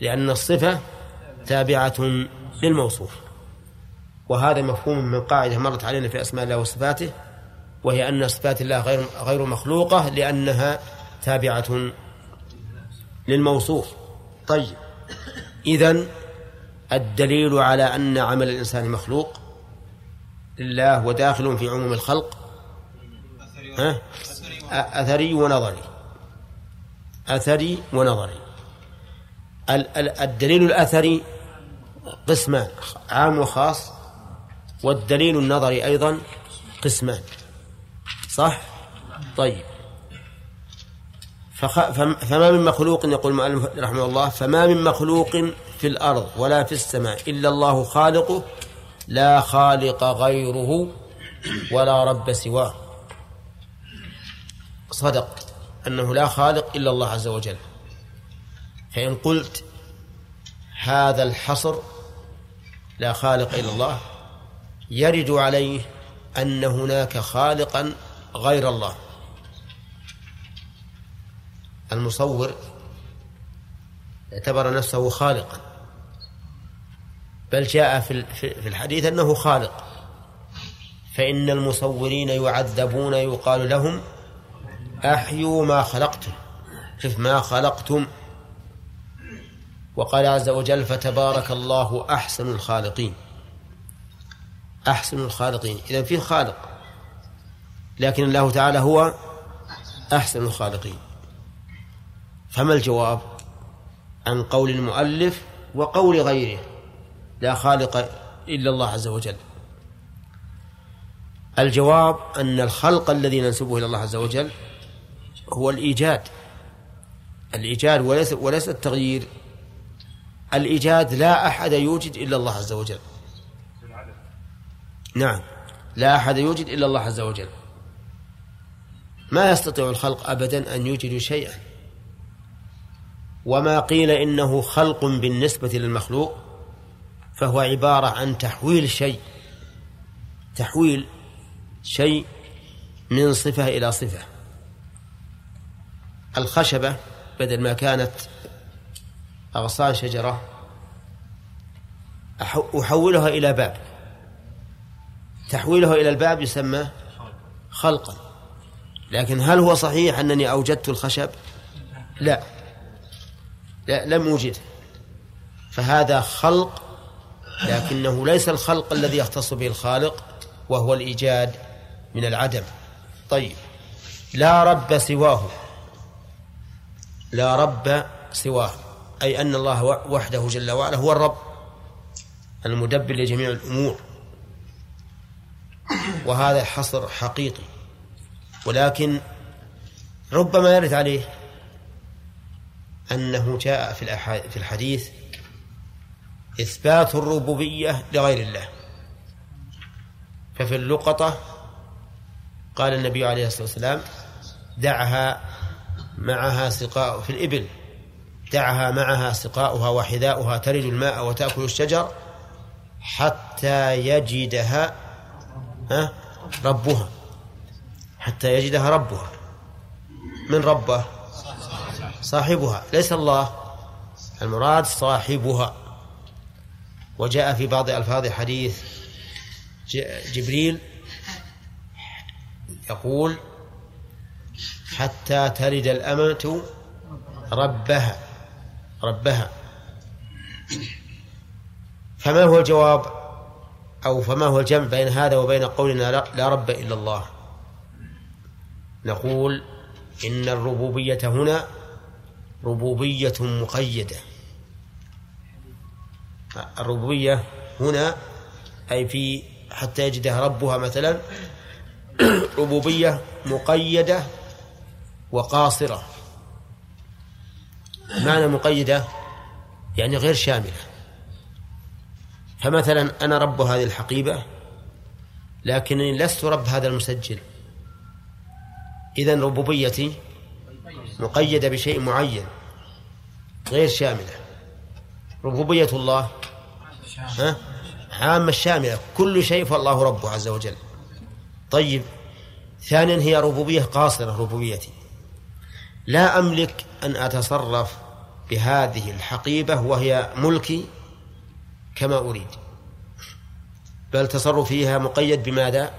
لأن الصفة تابعة للموصوف. وهذا مفهوم من قاعدة مرت علينا في أسماء الله وصفاته وهي أن صفات الله غير غير مخلوقة لأنها تابعة للموصوف. طيب إذن الدليل على أن عمل الإنسان مخلوق لله وداخل في عموم الخلق. ها؟ أثري ونظري. أثري ونظري. الدليل الأثري قسمان عام وخاص والدليل النظري أيضا قسمان. صح؟ طيب. فما من مخلوق يقول المؤلف رحمه الله فما من مخلوق في الأرض ولا في السماء إلا الله خالقه لا خالق غيره ولا رب سواه. صدق أنه لا خالق إلا الله عز وجل. فإن قلت هذا الحصر لا خالق إلا الله يرد عليه أن هناك خالقا غير الله. المصور اعتبر نفسه خالقا. بل جاء في الحديث أنه خالق. فإن المصورين يعذبون يقال لهم أحيوا ما خلقتم. شوف ما خلقتم. وقال عز وجل فتبارك الله أحسن الخالقين. أحسن الخالقين. إذا في خالق لكن الله تعالى هو أحسن الخالقين. فما الجواب عن قول المؤلف وقول غيره؟ لا خالق إلا الله عز وجل. الجواب أن الخلق الذي ننسبه إلى الله عز وجل هو الإيجاد. الإيجاد وليس وليس التغيير. الإيجاد لا أحد يوجد إلا الله عز وجل. نعم. لا أحد يوجد إلا الله عز وجل. ما يستطيع الخلق أبدا أن يوجدوا شيئا. وما قيل إنه خلق بالنسبة للمخلوق فهو عبارة عن تحويل شيء. تحويل شيء من صفة إلى صفة. الخشبة بدل ما كانت أغصان شجرة أحولها إلى باب. تحويلها إلى الباب يسمى خلقا. لكن هل هو صحيح أنني أوجدت الخشب؟ لا. لا لم أوجده. فهذا خلق لكنه ليس الخلق الذي يختص به الخالق وهو الإيجاد من العدم. طيب. لا رب سواه. لا رب سواه. أي أن الله وحده جل وعلا هو الرب المدبر لجميع الأمور. وهذا حصر حقيقي. ولكن ربما يرد عليه أنه جاء في الحديث إثبات الربوبية لغير الله. ففي اللقطة قال النبي عليه الصلاة والسلام دعها معها سقاء في الإبل. دعها معها سقاؤها وحذاؤها ترد الماء وتأكل الشجر حتى يجدها ربها. حتى يجدها ربها. من ربه؟ صاحبها. ليس الله. المراد صاحبها. وجاء في بعض ألفاظ حديث جبريل يقول حتى تلد الأمة ربها ربها. فما هو الجواب؟ أو فما هو الجمع بين هذا وبين قولنا لا رب إلا الله؟ نقول إن الربوبية هنا ربوبية مقيدة. الربوبية هنا أي في حتى يجدها ربها مثلا ربوبية مقيدة وقاصرة. معنى مقيدة يعني غير شاملة. فمثلا أنا رب هذه الحقيبة لكنني لست رب هذا المسجل. إذا ربوبيتي مقيدة بشيء معين غير شاملة. ربوبية الله. ها؟ عامة شاملة. كل شيء فالله ربه عز وجل. طيب. ثانيا هي ربوبية قاصرة ربوبيتي. لا أملك أن أتصرف بهذه الحقيبة وهي ملكي كما أريد. بل تصرفي فيها مقيد بماذا؟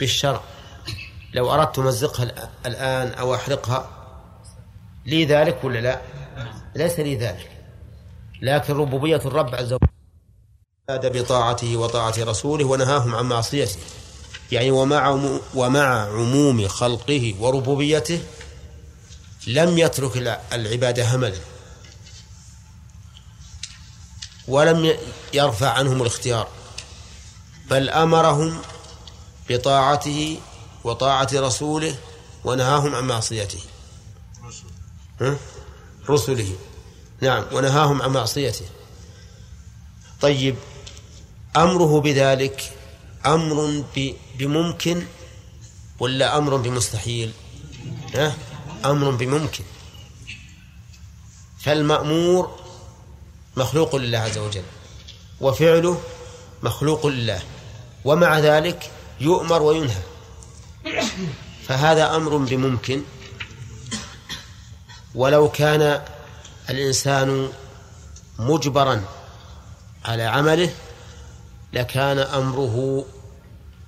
بالشرع. لو أردت أمزقها الآن أو أحرقها لي ذلك ولا لا؟ ليس لي ذلك. لكن ربوبية الرب عز وجل بطاعته وطاعة رسوله ونهاهم عن معصيته. يعني ومع ومع عموم خلقه وربوبيته لم يترك العبادة هملا. ولم يرفع عنهم الاختيار. بل أمرهم بطاعته وطاعة رسوله ونهاهم عن معصيته. رسله. نعم. ونهاهم عن معصيته. طيب أمره بذلك أمر بممكن ولا أمر بمستحيل؟ ها؟ أمر بممكن. فالمأمور مخلوق لله عز وجل وفعله مخلوق لله ومع ذلك يؤمر وينهى. فهذا أمر بممكن. ولو كان الإنسان مجبرا على عمله لكان أمره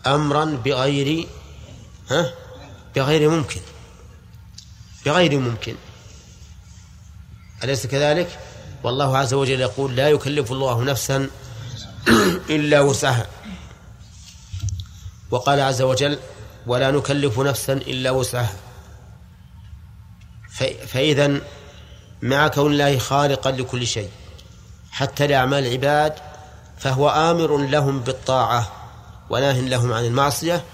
أمرا بغير ها؟ بغير ممكن. بغير ممكن. أليس كذلك؟ والله عز وجل يقول لا يكلف الله نفسا إلا وسعها. وقال عز وجل ولا نكلف نفسا إلا وسعها. فإذا مع كون الله خالقا لكل شيء. حتى لأعمال العباد فهو آمر لهم بالطاعة وناه لهم عن المعصية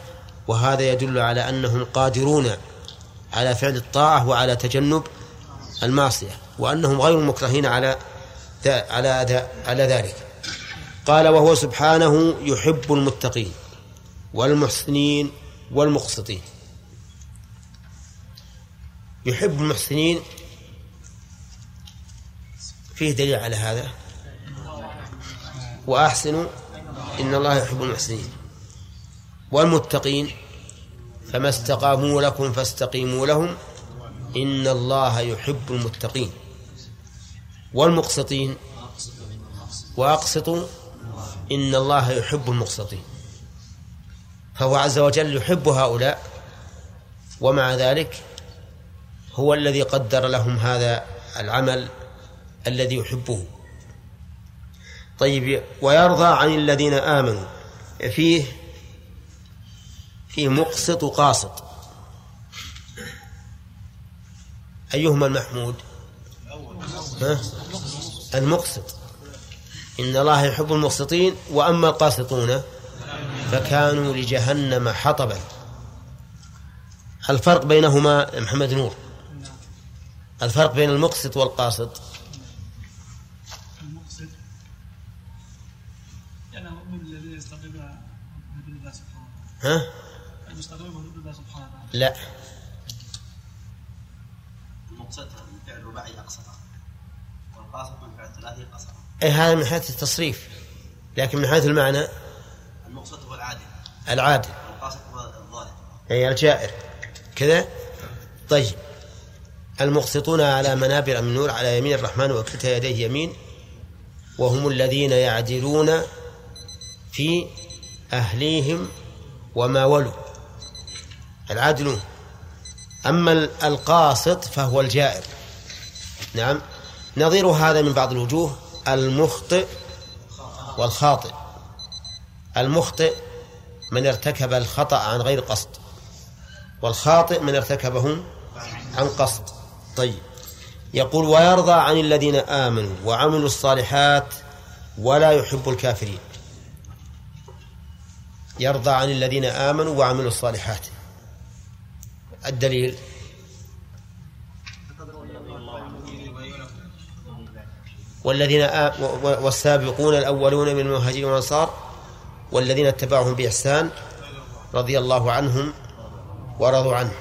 وهذا يدل على أنهم قادرون على فعل الطاعة وعلى تجنب المعصية وأنهم غير مكرهين على على على ذلك. قال وهو سبحانه يحب المتقين والمحسنين والمقسطين. يحب المحسنين فيه دليل على هذا. وأحسنوا إن الله يحب المحسنين. والمتقين فما استقاموا لكم فاستقيموا لهم. إن الله يحب المتقين. والمقسطين وأقسطوا إن الله يحب المقسطين. فهو عز وجل يحب هؤلاء. ومع ذلك هو الذي قدر لهم هذا العمل. الذي يحبه. طيب ويرضى عن الذين آمنوا. فيه فيه مقسط وقاسط أيهما المحمود؟ المقسط. إن الله يحب المقسطين وأما القاسطون فكانوا لجهنم حطبا. الفرق بينهما محمد نور؟ الفرق بين المقسط والقاسط المقسط يعني من الذي ها؟ لا. المقسط من فعل أي هذا من حيث التصريف. لكن من حيث المعنى؟ المقسط هو العادل. العادل والقاسط هو أي الجائر. كذا؟ طيب. المقسطون على منابر من نور على يمين الرحمن وكلتا يديه يمين وهم الذين يعدلون في أهليهم وما ولوا. العادلون أما القاسط فهو الجائر. نعم. نظير هذا من بعض الوجوه المخطئ والخاطئ. المخطئ من ارتكب الخطأ عن غير قصد والخاطئ من ارتكبه عن قصد. طيب. يقول ويرضى عن الذين آمنوا وعملوا الصالحات ولا يحب الكافرين. يرضى عن الذين آمنوا وعملوا الصالحات. الدليل. والذين والسابقون الأولون من المهاجرين والأنصار والذين اتبعهم بإحسان رضي الله عنهم ورضوا عنه.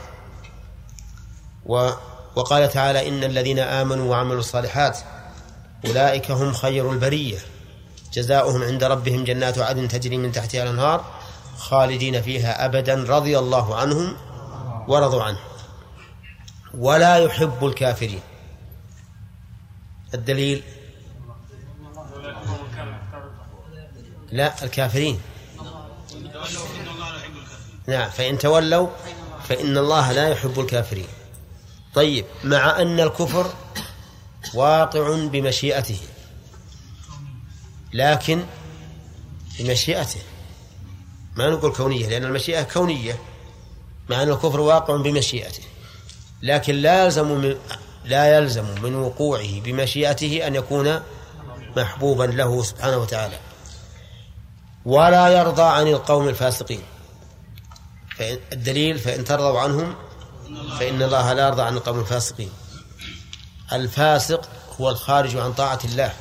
و وقال تعالى إن الذين آمنوا وعملوا الصالحات أولئك هم خير البرية. جزاؤهم عند ربهم جنات عدن تجري من تحتها الأنهار خالدين فيها أبدا رضي الله عنهم ورضوا عنه. ولا يحب الكافرين. الدليل؟ لا الكافرين. نعم فإن تولوا فإن الله لا يحب الكافرين. طيب مع أن الكفر واقع بمشيئته لكن بمشيئته. ما نقول كونية لأن المشيئة كونية مع أن الكفر واقع بمشيئته. لكن لا يلزم من لا يلزم من وقوعه بمشيئته أن يكون محبوبا له سبحانه وتعالى. ولا يرضى عن القوم الفاسقين. فإن الدليل فإن ترضوا عنهم فإن الله لا يرضى عن القوم الفاسقين. الفاسق هو الخارج عن طاعة الله.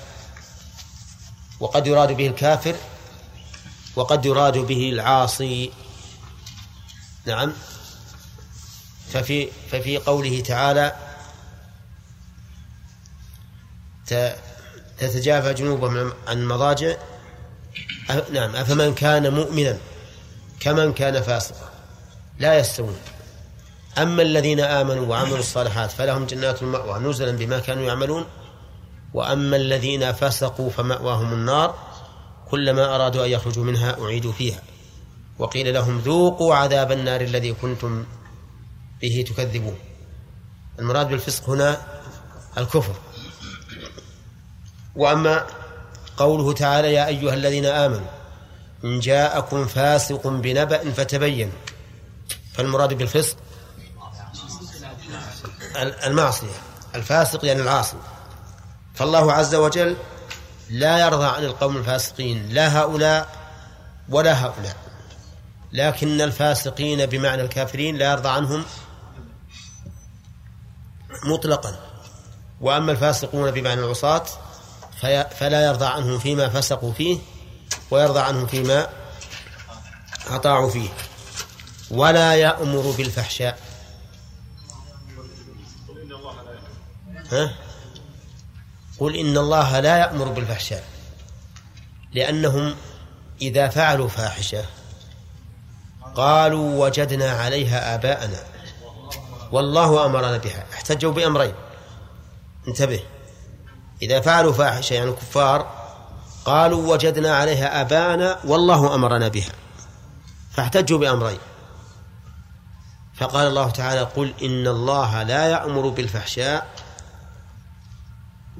وقد يراد به الكافر وقد يراد به العاصي. نعم. ففي ففي قوله تعالى تتجافى جنوبهم عن المضاجع نعم. أفمن كان مؤمنا كمن كان فاسقا. لا يستوون. أما الذين آمنوا وعملوا الصالحات فلهم جنات المأوى نزلا بما كانوا يعملون. وأما الذين فسقوا فمأواهم النار. كلما أرادوا أن يخرجوا منها أعيدوا فيها. وقيل لهم ذوقوا عذاب النار الذي كنتم به تكذبون. المراد بالفسق هنا الكفر. وأما قوله تعالى يا أيها الذين آمنوا إن جاءكم فاسق بنبأ فتبينوا فالمراد بالفسق المعصية. الفاسق يعني العاصي. فالله عز وجل لا يرضى عن القوم الفاسقين لا هؤلاء ولا هؤلاء. لكن الفاسقين بمعنى الكافرين لا يرضى عنهم مطلقا. وأما الفاسقون بمعنى العصاة فلا يرضى عنهم فيما فسقوا فيه ويرضى عنهم فيما أطاعوا فيه. ولا يأمر بالفحشاء. ها؟ قل إن الله لا يأمر بالفحشاء لأنهم إذا فعلوا فاحشة قالوا وجدنا عليها آباءنا والله أمرنا بها احتجوا بأمرين. انتبه إذا فعلوا فاحشة يعني الكفار قالوا وجدنا عليها آباءنا والله أمرنا بها فاحتجوا بأمرين. فقال الله تعالى قل إن الله لا يأمر بالفحشاء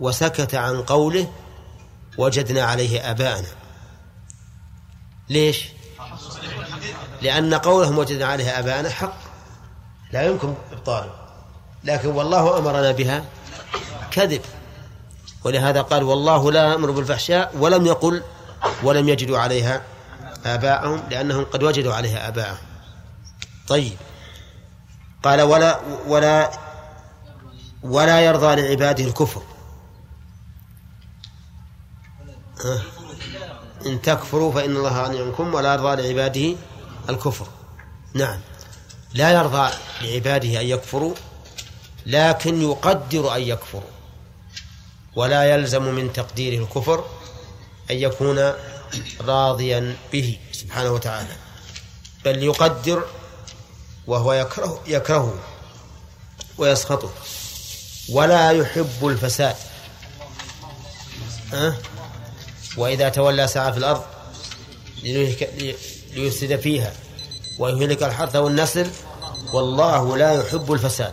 وسكت عن قوله وجدنا عليه آباءنا. ليش؟ لأن قولهم وجدنا عليها آباءنا حق. لا يمكن إبطاله لكن والله أمرنا بها كذب. ولهذا قال والله لا يأمر بالفحشاء ولم يقل ولم يجدوا عليها آباءهم لأنهم قد وجدوا عليها آباءهم. طيب. قال ولا ولا ولا يرضى لعباده الكفر. إن تكفروا فإن الله غني عنكم ولا يرضى لعباده الكفر. نعم. لا يرضى لعباده أن يكفروا لكن يقدر أن يكفروا. ولا يلزم من تقديره الكفر أن يكون راضيا به سبحانه وتعالى. بل يقدر وهو يكره يكرهه ويسخطه. ولا يحب الفساد. أه؟ وإذا تولى سعى في الأرض ليفسد فيها ويهلك الحرث والنسل والله لا يحب الفساد.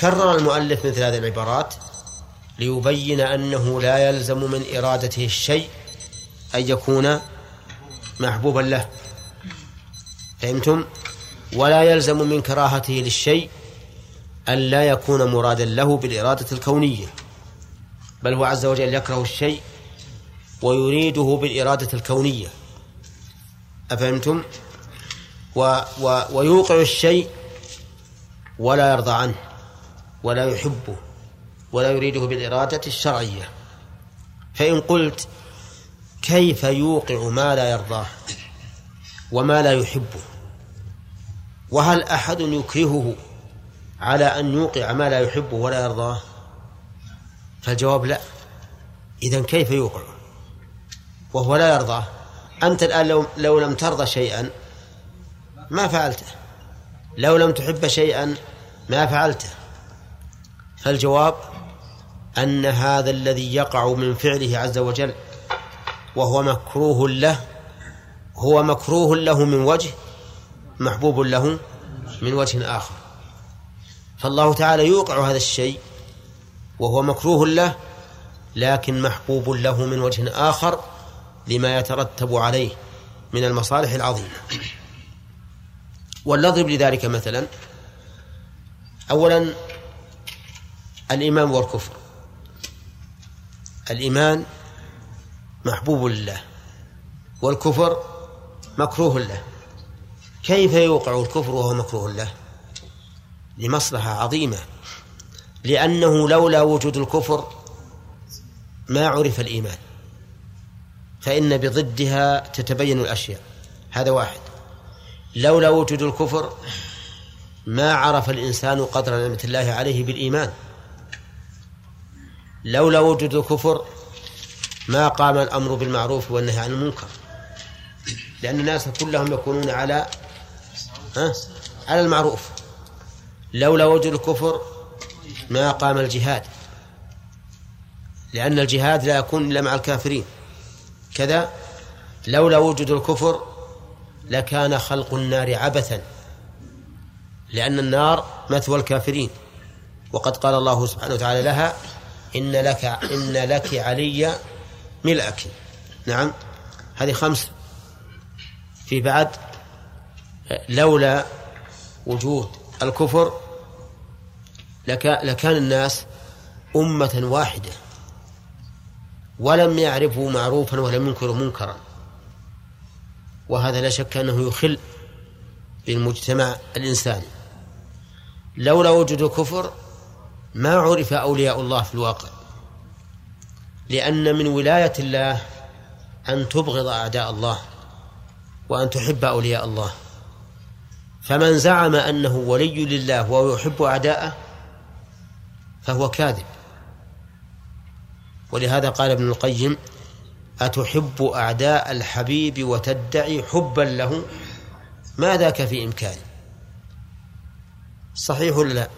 كرر المؤلف مثل هذه العبارات ليبين أنه لا يلزم من إرادته الشيء أن يكون محبوبا له. فهمتم؟ ولا يلزم من كراهته للشيء أن لا يكون مرادا له بالإرادة الكونية. بل هو عز وجل يكره الشيء ويريده بالإرادة الكونية. أفهمتم؟ و و ويوقع الشيء ولا يرضى عنه ولا يحبه ولا يريده بالإرادة الشرعية. فإن قلت كيف يوقع ما لا يرضاه وما لا يحبه وهل أحد يكرهه على أن يوقع ما لا يحبه ولا يرضاه؟ فالجواب لا. إذا كيف يوقع؟ وهو لا يرضاه أنت الآن لو, لو لم ترضى شيئا ما فعلته. لو لم تحب شيئا ما فعلته. فالجواب أن هذا الذي يقع من فعله عز وجل وهو مكروه له هو مكروه له من وجه محبوب له من وجه آخر. فالله تعالى يوقع هذا الشيء وهو مكروه له لكن محبوب له من وجه آخر لما يترتب عليه من المصالح العظيمة. ولنضرب لذلك مثلا أولا الإيمان والكفر. الإيمان محبوب لله والكفر مكروه له. كيف يوقع الكفر وهو مكروه له؟ لمصلحة عظيمة. لأنه لولا وجود الكفر ما عرف الإيمان. فإن بضدها تتبين الأشياء. هذا واحد. لولا وجود الكفر ما عرف الإنسان قدر نعمة الله عليه بالإيمان. لولا وجود الكفر ما قام الأمر بالمعروف والنهي عن المنكر. لأن الناس كلهم يكونون على ها؟ على المعروف. لولا وجود الكفر ما قام الجهاد. لأن الجهاد لا يكون إلا مع الكافرين. كذا لولا وجود الكفر لكان خلق النار عبثا. لأن النار مثوى الكافرين. وقد قال الله سبحانه وتعالى لها إن لك إن لك علي ملأك. نعم. هذه خمس. في بعد لولا وجود الكفر لكان الناس أمة واحدة ولم يعرفوا معروفا ولم ينكروا منكرا. وهذا لا شك أنه يخل بالمجتمع الإنساني. لولا وجود الكفر ما عرف أولياء الله في الواقع. لأن من ولاية الله أن تبغض أعداء الله وأن تحب أولياء الله. فمن زعم أنه ولي لله وهو يحب أعداءه فهو كاذب. ولهذا قال ابن القيم أتحب أعداء الحبيب وتدعي حبا له؟ ما ذاك في إمكاني صحيح ولا لا؟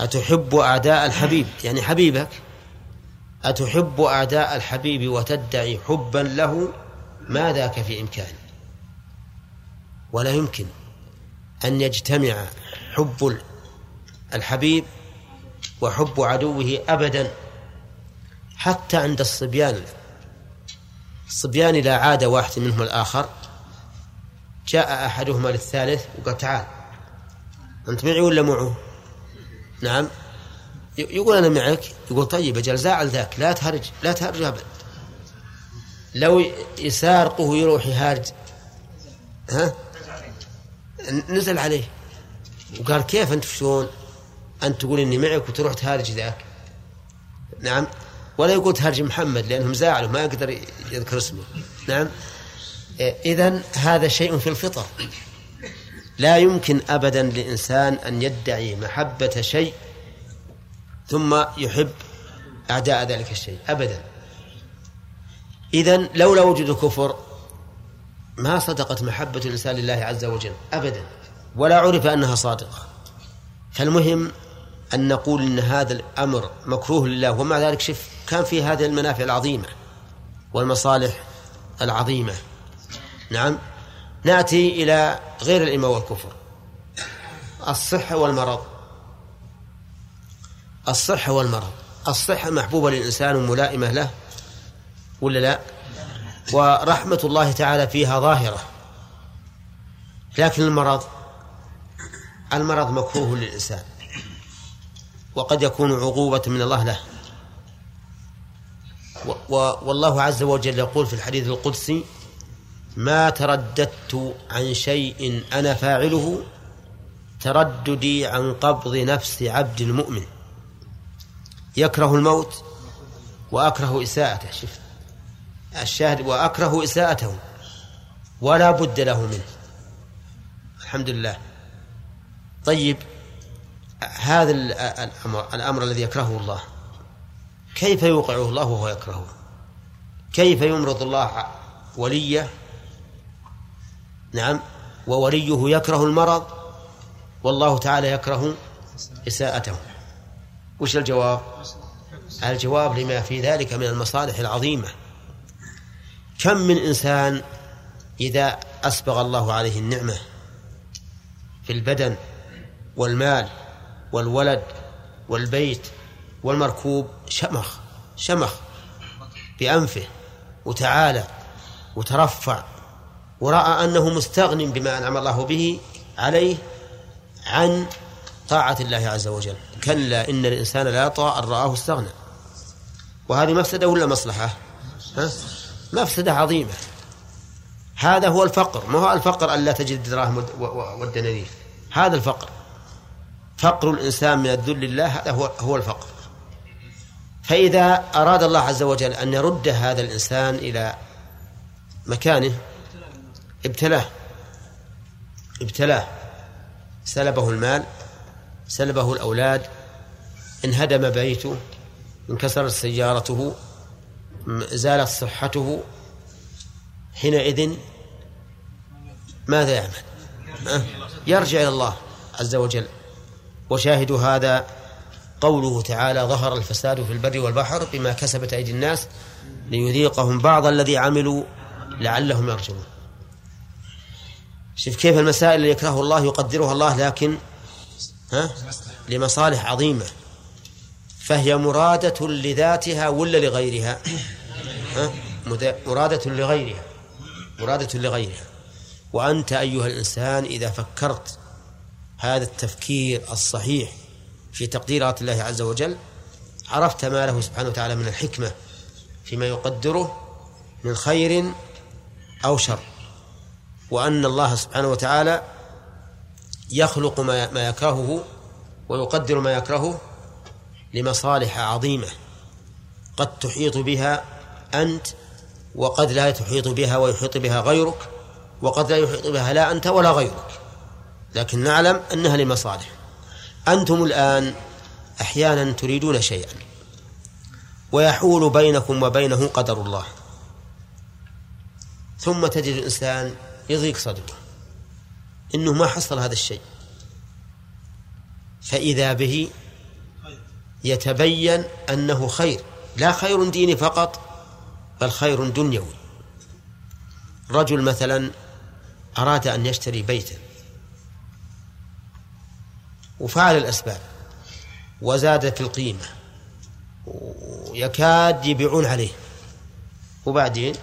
أتحب أعداء الحبيب؟ يعني حبيبك. أتحب أعداء الحبيب وتدعي حبا له؟ ما ذاك في إمكاني ولا يمكن أن يجتمع حب الحبيب وحب عدوه أبدا حتى عند الصبيان. الصبيان إذا عاد واحد منهم الآخر جاء أحدهما للثالث وقال تعال أنت معي ولا معه نعم. يقول أنا معك. يقول طيب أجل زعل ذاك لا تهرج لا تهرج أبدا. لو يسارقه يروح يهارج ها؟ نزل عليه. وقال كيف أنت شلون؟ أنت تقول إني معك وتروح تهارج ذاك. نعم. ولا يقول تهرج محمد لأنهم زعلوا ما يقدر يذكر اسمه. نعم. إذا هذا شيء في الفطر. لا يمكن أبدا لإنسان أن يدعي محبة شيء ثم يحب أعداء ذلك الشيء. أبدا. إذا لولا وجود الكفر ما صدقت محبة الإنسان لله عز وجل. أبدا. ولا عرف أنها صادقة. فالمهم أن نقول إن هذا الأمر مكروه لله ومع ذلك شف كان في هذه المنافع العظيمة والمصالح العظيمة. نعم. نأتي إلى غير الإيمان والكفر. الصحة والمرض. الصحة والمرض. الصحة محبوبة للإنسان وملائمة له ولا لا؟ ورحمة الله تعالى فيها ظاهرة. لكن المرض المرض مكروه للإنسان. وقد يكون عقوبة من الله له. والله عز وجل يقول في الحديث القدسي ما ترددت عن شيء أنا فاعله ترددي عن قبض نفس عبد المؤمن. يكره الموت وأكره إساءته. شف الشاهد وأكره إساءته ولا بد له منه. الحمد لله. طيب هذا الأمر, الأمر الذي يكرهه الله. كيف يوقعه الله وهو يكرهه؟ كيف يمرض الله وليه؟ نعم. ووليه يكره المرض؟ والله تعالى يكره إساءته. وش الجواب؟ الجواب لما في ذلك من المصالح العظيمة. كم من إنسان إذا أسبغ الله عليه النعمة في البدن والمال والولد والبيت والمركوب شمخ شمخ بأنفه وتعالى وترفع ورأى أنه مستغن بما أنعم الله به عليه عن طاعة الله عز وجل. كلا إن الإنسان لا يطغى أن رآه استغنى. وهذه مفسدة ولا مصلحة؟ ها؟ مفسدة عظيمة. هذا هو الفقر. ما هو الفقر أن لا تجد الدراهم والدنانير؟ هذا الفقر. فقر الإنسان من الذل لله هذا هو هو الفقر. فإذا أراد الله عز وجل أن يرد هذا الإنسان إلى مكانه ابتلاه. ابتلاه. سلبه المال سلبه الأولاد انهدم بيته انكسرت سيارته زالت صحته. حينئذ ماذا يعمل؟ يرجع إلى الله عز وجل. وشاهد هذا قوله تعالى ظهر الفساد في البر والبحر بما كسبت أيدي الناس ليذيقهم بعض الذي عملوا لعلهم يرجعون. شوف كيف المسائل اللي يكرهه الله يقدرها الله لكن ها؟ لمصالح عظيمة. فهي مرادة لذاتها ولا لغيرها؟ ها؟ مرادة لغيرها. مرادة لغيرها. وأنت أيها الإنسان إذا فكرت هذا التفكير الصحيح في تقديرات الله عز وجل عرفت ما له سبحانه وتعالى من الحكمة فيما يقدره من خير أو شر وأن الله سبحانه وتعالى يخلق ما ما يكرهه ويقدر ما يكرهه لمصالح عظيمة قد تحيط بها أنت وقد لا تحيط بها ويحيط بها غيرك وقد لا يحيط بها لا أنت ولا غيرك. لكن نعلم أنها لمصالح أنتم الآن أحيانا تريدون شيئا. ويحول بينكم وبينه قدر الله. ثم تجد الإنسان يضيق صدره. إنه ما حصل هذا الشيء. فإذا به يتبين أنه خير. لا خير ديني فقط بل خير دنيوي. رجل مثلا أراد أن يشتري بيتا. وفعل الأسباب وزادت القيمة ويكاد يبيعون عليه. وبعدين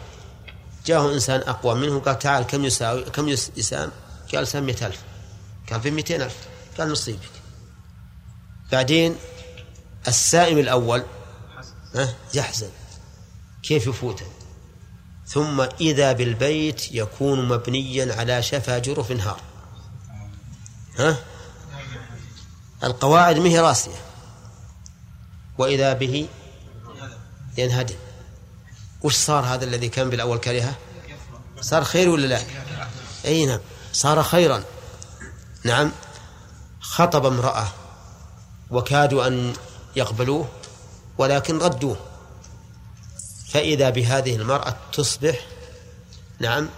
جاءه إنسان أقوى منه قال تعال كم يساوي كم يسام قال سام ألف. قال في مئتين ألف. قال نصيبك. بعدين السائم الأول يحزن. كيف يفوته؟ ثم إذا بالبيت يكون مبنيا على شفا جرف نهار. ها؟ القواعد مهي راسية. وإذا به ينهدم. وش صار هذا الذي كان بالأول كرهه صار خير ولا لا؟ أي نعم. صار خيرا. نعم. خطب امرأة وكادوا أن يقبلوه ولكن ردوه. فإذا بهذه المرأة تصبح نعم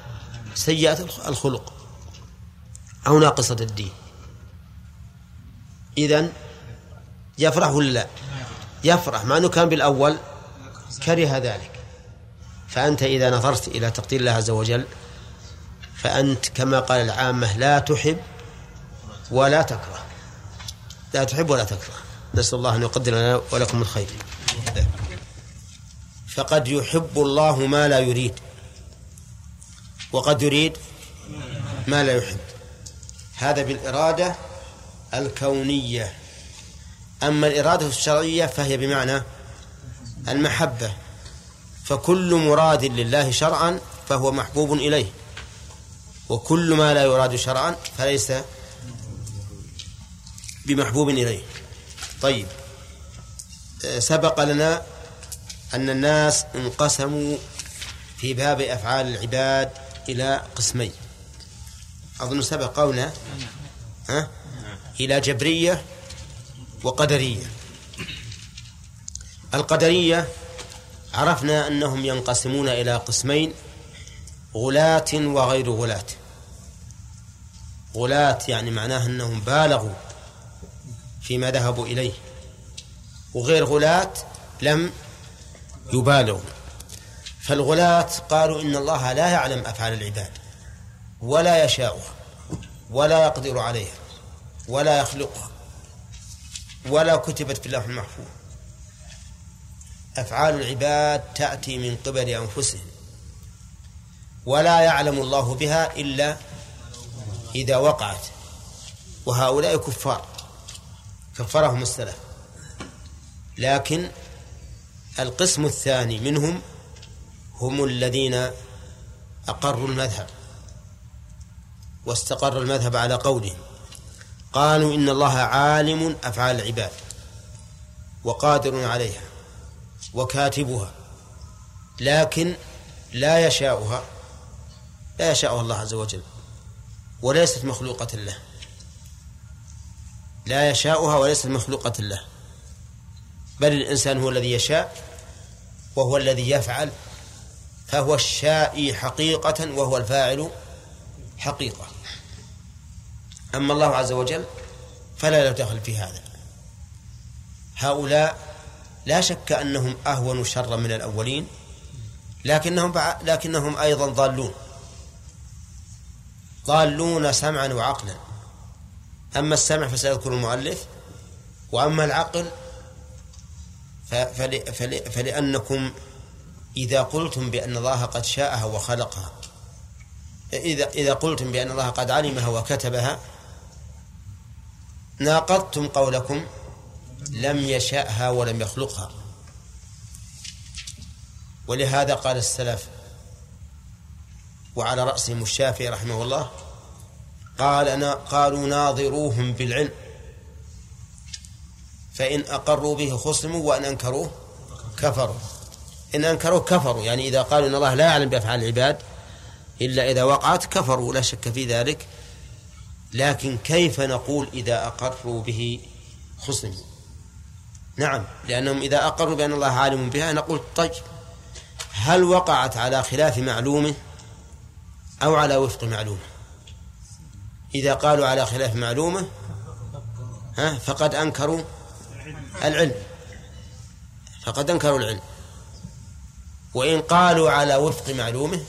سيئة الخلق أو ناقصة الدين. إذن يفرح ولا لا؟ يفرح. مع أنه كان بالأول كره ذلك. فأنت إذا نظرت إلى تقدير الله عز وجل فأنت كما قال العامة لا تحب ولا تكره. لا تحب ولا تكره. نسأل الله أن يقدر لنا ولكم الخير. فقد يحب الله ما لا يريد. وقد يريد ما لا يحب. هذا بالإرادة الكونية. أما الإرادة الشرعية فهي بمعنى المحبة. فكل مراد لله شرعا فهو محبوب إليه. وكل ما لا يراد شرعا فليس بمحبوب إليه. طيب. سبق لنا أن الناس انقسموا في باب أفعال العباد إلى قسمين. أظن سبق قولنا ها؟ إلى جبرية وقدرية. القدرية عرفنا أنهم ينقسمون إلى قسمين غلاة وغير غلاة غلاة يعني معناه أنهم بالغوا فيما ذهبوا إليه وغير غلاة لم يبالغوا. فالغلاة قالوا إن الله لا يعلم أفعال العباد ولا يشاءها ولا يقدر عليها. ولا يخلقها ولا كتبت في اللوح المحفوظ. أفعال العباد تأتي من قبل أنفسهم ولا يعلم الله بها إلا إذا وقعت. وهؤلاء كفار كفرهم السلف. لكن القسم الثاني منهم هم الذين أقروا المذهب واستقر المذهب على قولهم. قالوا إن الله عالم أفعال العباد وقادر عليها وكاتبها لكن لا يشاؤها لا يشاؤها الله عز وجل وليست مخلوقة له. لا يشاؤها وليست مخلوقة له. بل الإنسان هو الذي يشاء وهو الذي يفعل فهو الشائي حقيقة وهو الفاعل حقيقة. أما الله عز وجل فلا له دخل في هذا. هؤلاء لا شك أنهم أهون شرا من الأولين لكنهم لكنهم أيضا ضالون. ضالون سمعا وعقلا. أما السمع فسيذكر المؤلف وأما العقل فلأنكم إذا قلتم بأن الله قد شاءها وخلقها إذا إذا قلتم بأن الله قد علمها وكتبها ناقضتم قولكم لم يشأها ولم يخلقها. ولهذا قال السلف وعلى رأسهم الشافعي رحمه الله قال أنا قالوا ناظروهم بالعلم فإن أقروا به خصموا وإن أنكروه كفروا. إن أنكروه كفروا يعني إذا قالوا إن الله لا يعلم بأفعال العباد إلا إذا وقعت كفروا لا شك في ذلك. لكن كيف نقول إذا أقروا به خصموا نعم لأنهم إذا أقروا بأن الله عالم بها نقول طيب هل وقعت على خلاف معلومه أو على وفق معلومه؟ إذا قالوا على خلاف معلومه ها فقد أنكروا العلم. فقد أنكروا العلم. وإن قالوا على وفق معلومه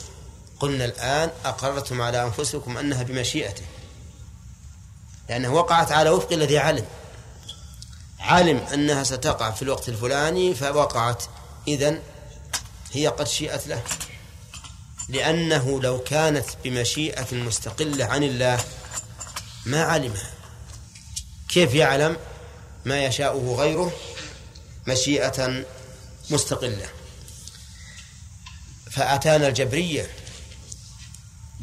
قلنا الآن أقررتم على أنفسكم أنها بمشيئته. لأنها وقعت على وفق الذي علم. علم أنها ستقع في الوقت الفلاني فوقعت. إذن هي قد شيئت له. لأنه لو كانت بمشيئة مستقلة عن الله ما علمها. كيف يعلم ما يشاءه غيره؟ مشيئة مستقلة. فأتانا الجبرية.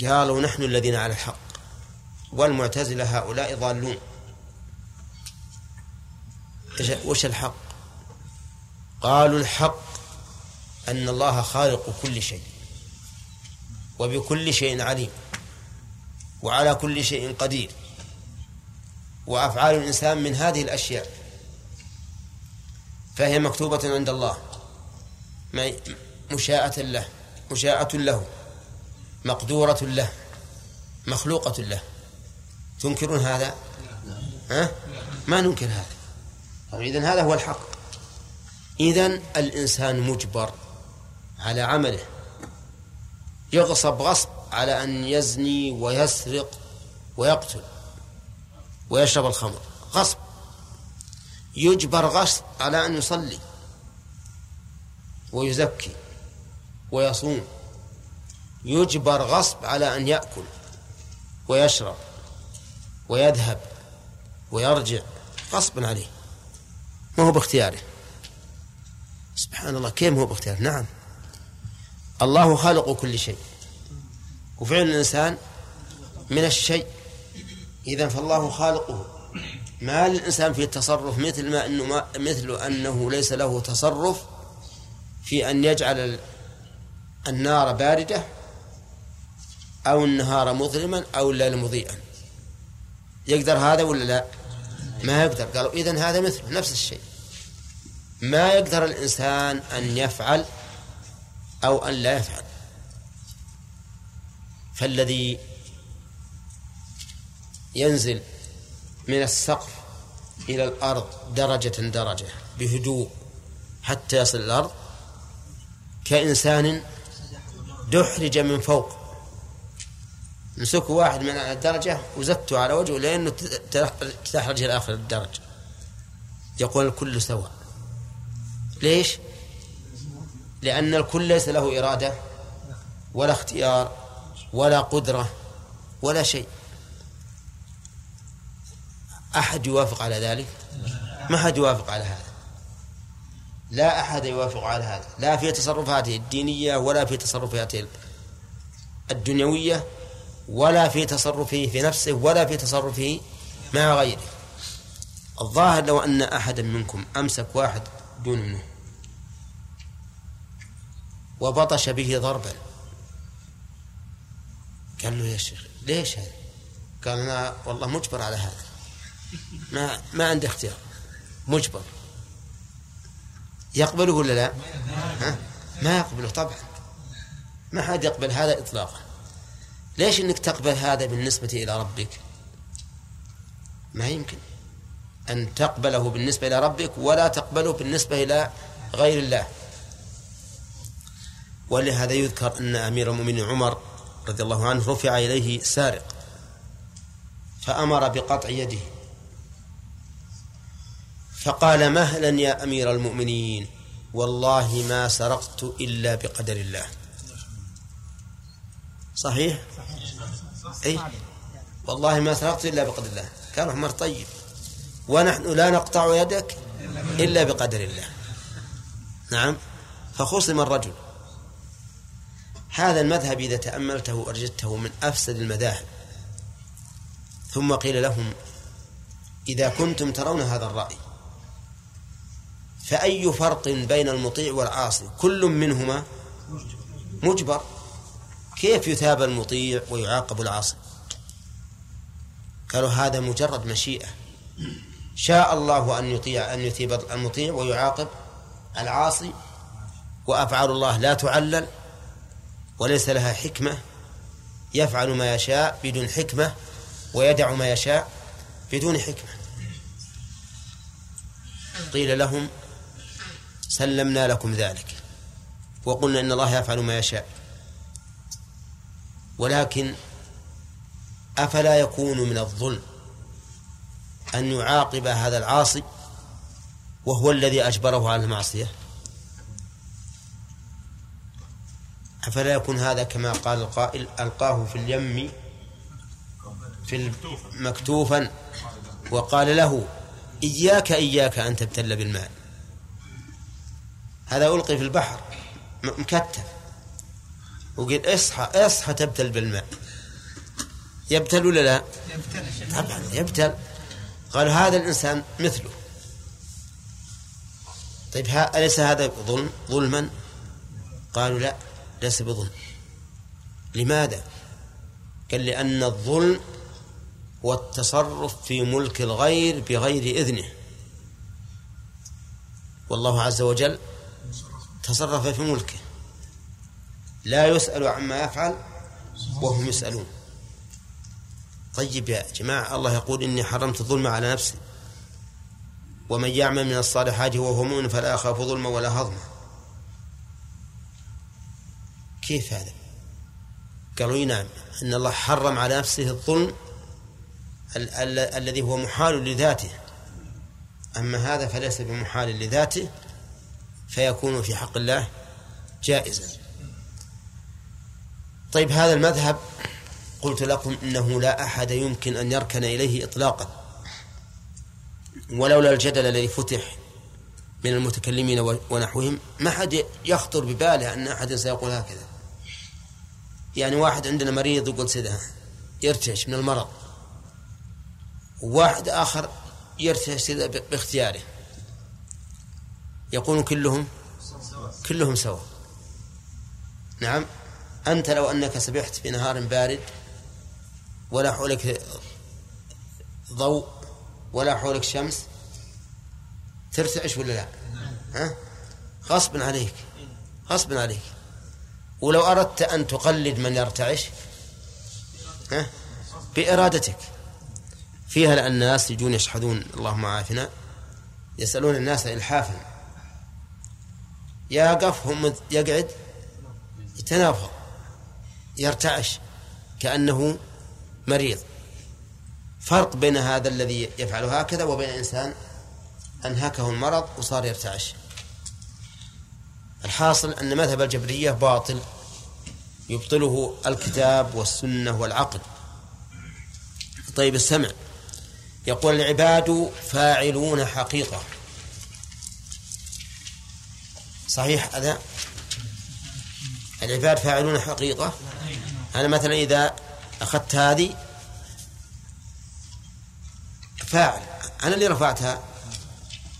قالوا نحن الذين على الحق. والمعتزلة هؤلاء ضالون. وش الحق؟ قالوا الحق أن الله خالق كل شيء وبكل شيء عليم وعلى كل شيء قدير وأفعال الإنسان من هذه الأشياء فهي مكتوبة عند الله مشاءة له مشاءة له مقدورة له مخلوقة له. تنكرون هذا؟ ها؟ ما ننكر هذا. طيب إذن هذا هو الحق. إذن الإنسان مجبر على عمله. يغصب غصب على أن يزني ويسرق ويقتل ويشرب الخمر. غصب. يجبر غصب على أن يصلي ويزكي ويصوم. يجبر غصب على أن يأكل ويشرب. ويذهب ويرجع غصبا عليه. ما هو باختياره. سبحان الله كيف هو باختياره؟ نعم. الله خالق كل شيء. وفعل الإنسان من الشيء. إذا فالله خالقه. ما للإنسان في التصرف مثل ما أنه ما مثل أنه ليس له تصرف في أن يجعل النار باردة أو النهار مظلما أو الليل مضيئا. يقدر هذا ولا لا؟ ما يقدر. قالوا إذن هذا مثله نفس الشيء. ما يقدر الإنسان أن يفعل أو أن لا يفعل. فالذي ينزل من السقف إلى الأرض درجة درجة بهدوء حتى يصل الأرض كإنسان دحرج من فوق. مسكوا واحد من الدرجة وزدته على وجهه لأنه تحرج إلى آخر الدرجة يقول الكل سواء. ليش؟ لأن الكل ليس له إرادة ولا اختيار ولا قدرة ولا شيء. أحد يوافق على ذلك؟ ما أحد يوافق على هذا. لا أحد يوافق على هذا. لا في تصرفاته الدينية ولا في تصرفاته الدنيوية ولا في تصرفه في نفسه ولا في تصرفه مع غيره الظاهر لو أن أحدا منكم أمسك واحد دون منه وبطش به ضربا قال له يا شيخ ليش هذا؟ قال أنا والله مجبر على هذا ما ما عندي اختيار مجبر يقبله ولا لا؟ ها؟ ما يقبله طبعا ما حد يقبل هذا إطلاقا ليش إنك تقبل هذا بالنسبة إلى ربك؟ ما يمكن. أن تقبله بالنسبة إلى ربك ولا تقبله بالنسبة إلى غير الله. ولهذا يذكر أن أمير المؤمنين عمر رضي الله عنه رفع إليه سارق فأمر بقطع يده. فقال مهلا يا أمير المؤمنين والله ما سرقت إلا بقدر الله. صحيح؟ أي والله ما سرقت إلا بقدر الله. كان عمر طيب. ونحن لا نقطع يدك إلا بقدر الله. نعم. فخصم الرجل هذا المذهب إذا تأملته وأرجدته من أفسد المذاهب. ثم قيل لهم إذا كنتم ترون هذا الرأي فأي فرق بين المطيع والعاصي؟ كل منهما مجبر. كيف يثاب المطيع ويعاقب العاصي؟ قالوا هذا مجرد مشيئة. شاء الله أن يطيع أن يثيب المطيع ويعاقب العاصي وأفعال الله لا تعلل وليس لها حكمة. يفعل ما يشاء بدون حكمة ويدع ما يشاء بدون حكمة. قيل لهم سلمنا لكم ذلك وقلنا إن الله يفعل ما يشاء. ولكن أفلا يكون من الظلم أن يعاقب هذا العاصي وهو الذي أجبره على المعصية؟ أفلا يكون هذا كما قال القائل ألقاه في اليم في مكتوفا وقال له إياك إياك أن تبتل بالماء. هذا ألقي في البحر مكتف. وقيل اصحى اصحى تبتل بالماء. يبتل ولا لا؟ طبعا يبتل. قال هذا الإنسان مثله. طيب أليس هذا ظلم؟ ظلما؟ قالوا لا ليس بظلم. لماذا؟ قال لأن الظلم هو التصرف في ملك الغير بغير إذنه. والله عز وجل تصرف في ملكه. لا يسأل عما يفعل وهم يسألون. طيب يا جماعة الله يقول إني حرمت الظلم على نفسي ومن يعمل من الصالحات وهو مؤمن فلا يخاف ظلما ولا هضما. كيف هذا؟ قالوا نعم أن الله حرم على نفسه الظلم ال- ال- الذي هو محال لذاته. أما هذا فليس بمحال لذاته فيكون في حق الله جائزا. طيب هذا المذهب قلت لكم إنه لا أحد يمكن أن يركن إليه اطلاقا ولولا الجدل الذي فتح من المتكلمين ونحوهم ما حد يخطر بباله أن أحد سيقول هكذا. يعني واحد عندنا مريض يقول سيدها يرتعش من المرض وواحد آخر يرتعش باختياره. يقول كلهم كلهم سواء نعم؟ أنت لو أنك سبحت في نهار بارد ولا حولك ضوء ولا حولك شمس ترتعش ولا لا؟ ها؟ غصبا عليك غصبا عليك. ولو أردت أن تقلد من يرتعش ها؟ بإرادتك. فيها الناس يجون يشحذون اللهم عافنا يسألون الناس إلحافا يقف هم يقعد يتنافر يرتعش كأنه مريض. فرق بين هذا الذي يفعل هكذا وبين إنسان أنهكه المرض وصار يرتعش. الحاصل أن مذهب الجبرية باطل يبطله الكتاب والسنة والعقل. طيب السمع. يقول العباد فاعلون حقيقة. صحيح هذا العباد فاعلون حقيقة؟ أنا مثلا إذا أخذت هذه فاعل أنا اللي رفعتها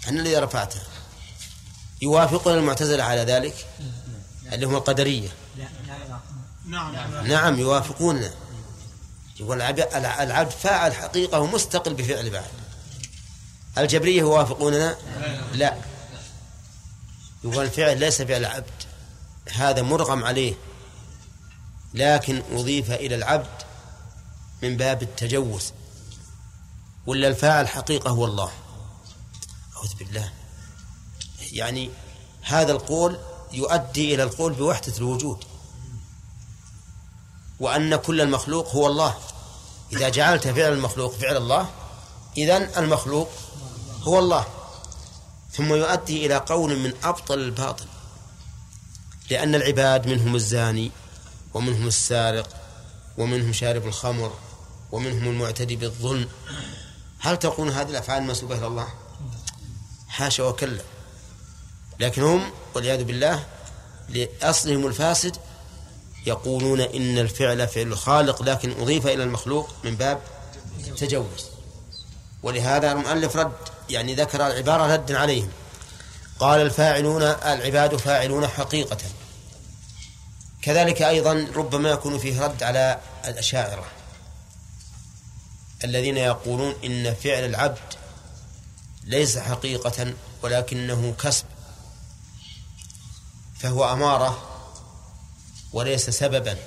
أنا اللي رفعتها. يوافقون المعتزلة على ذلك؟ اللي هم القدرية. نعم. نعم يوافقوننا. يقول العبد فاعل حقيقة ومستقل بفعل بعد. الجبرية يوافقوننا؟ لا. يقول الفعل ليس فعل عبد هذا مرغم عليه. لكن أضيف إلى العبد من باب التجوز. ولا الفاعل حقيقة هو الله. أعوذ بالله. يعني هذا القول يؤدي إلى القول بوحدة الوجود. وأن كل المخلوق هو الله. إذا جعلت فعل المخلوق فعل الله إذن المخلوق هو الله. ثم يؤدي إلى قول من أبطل الباطل. لأن العباد منهم الزاني. ومنهم السارق ومنهم شارب الخمر ومنهم المعتدي بالظلم. هل تقول هذه الأفعال منسوبة إلى الله؟ حاشا وكلا. لكن هم والعياذ بالله لأصلهم الفاسد يقولون إن الفعل فعل الخالق لكن أضيف إلى المخلوق من باب تجوز. ولهذا المؤلف رد يعني ذكر العبارة ردا عليهم. قال الفاعلون العباد فاعلون حقيقة. كذلك أيضا ربما يكون فيه رد على الأشاعرة الذين يقولون إن فعل العبد ليس حقيقة ولكنه كسب فهو أمارة وليس سببا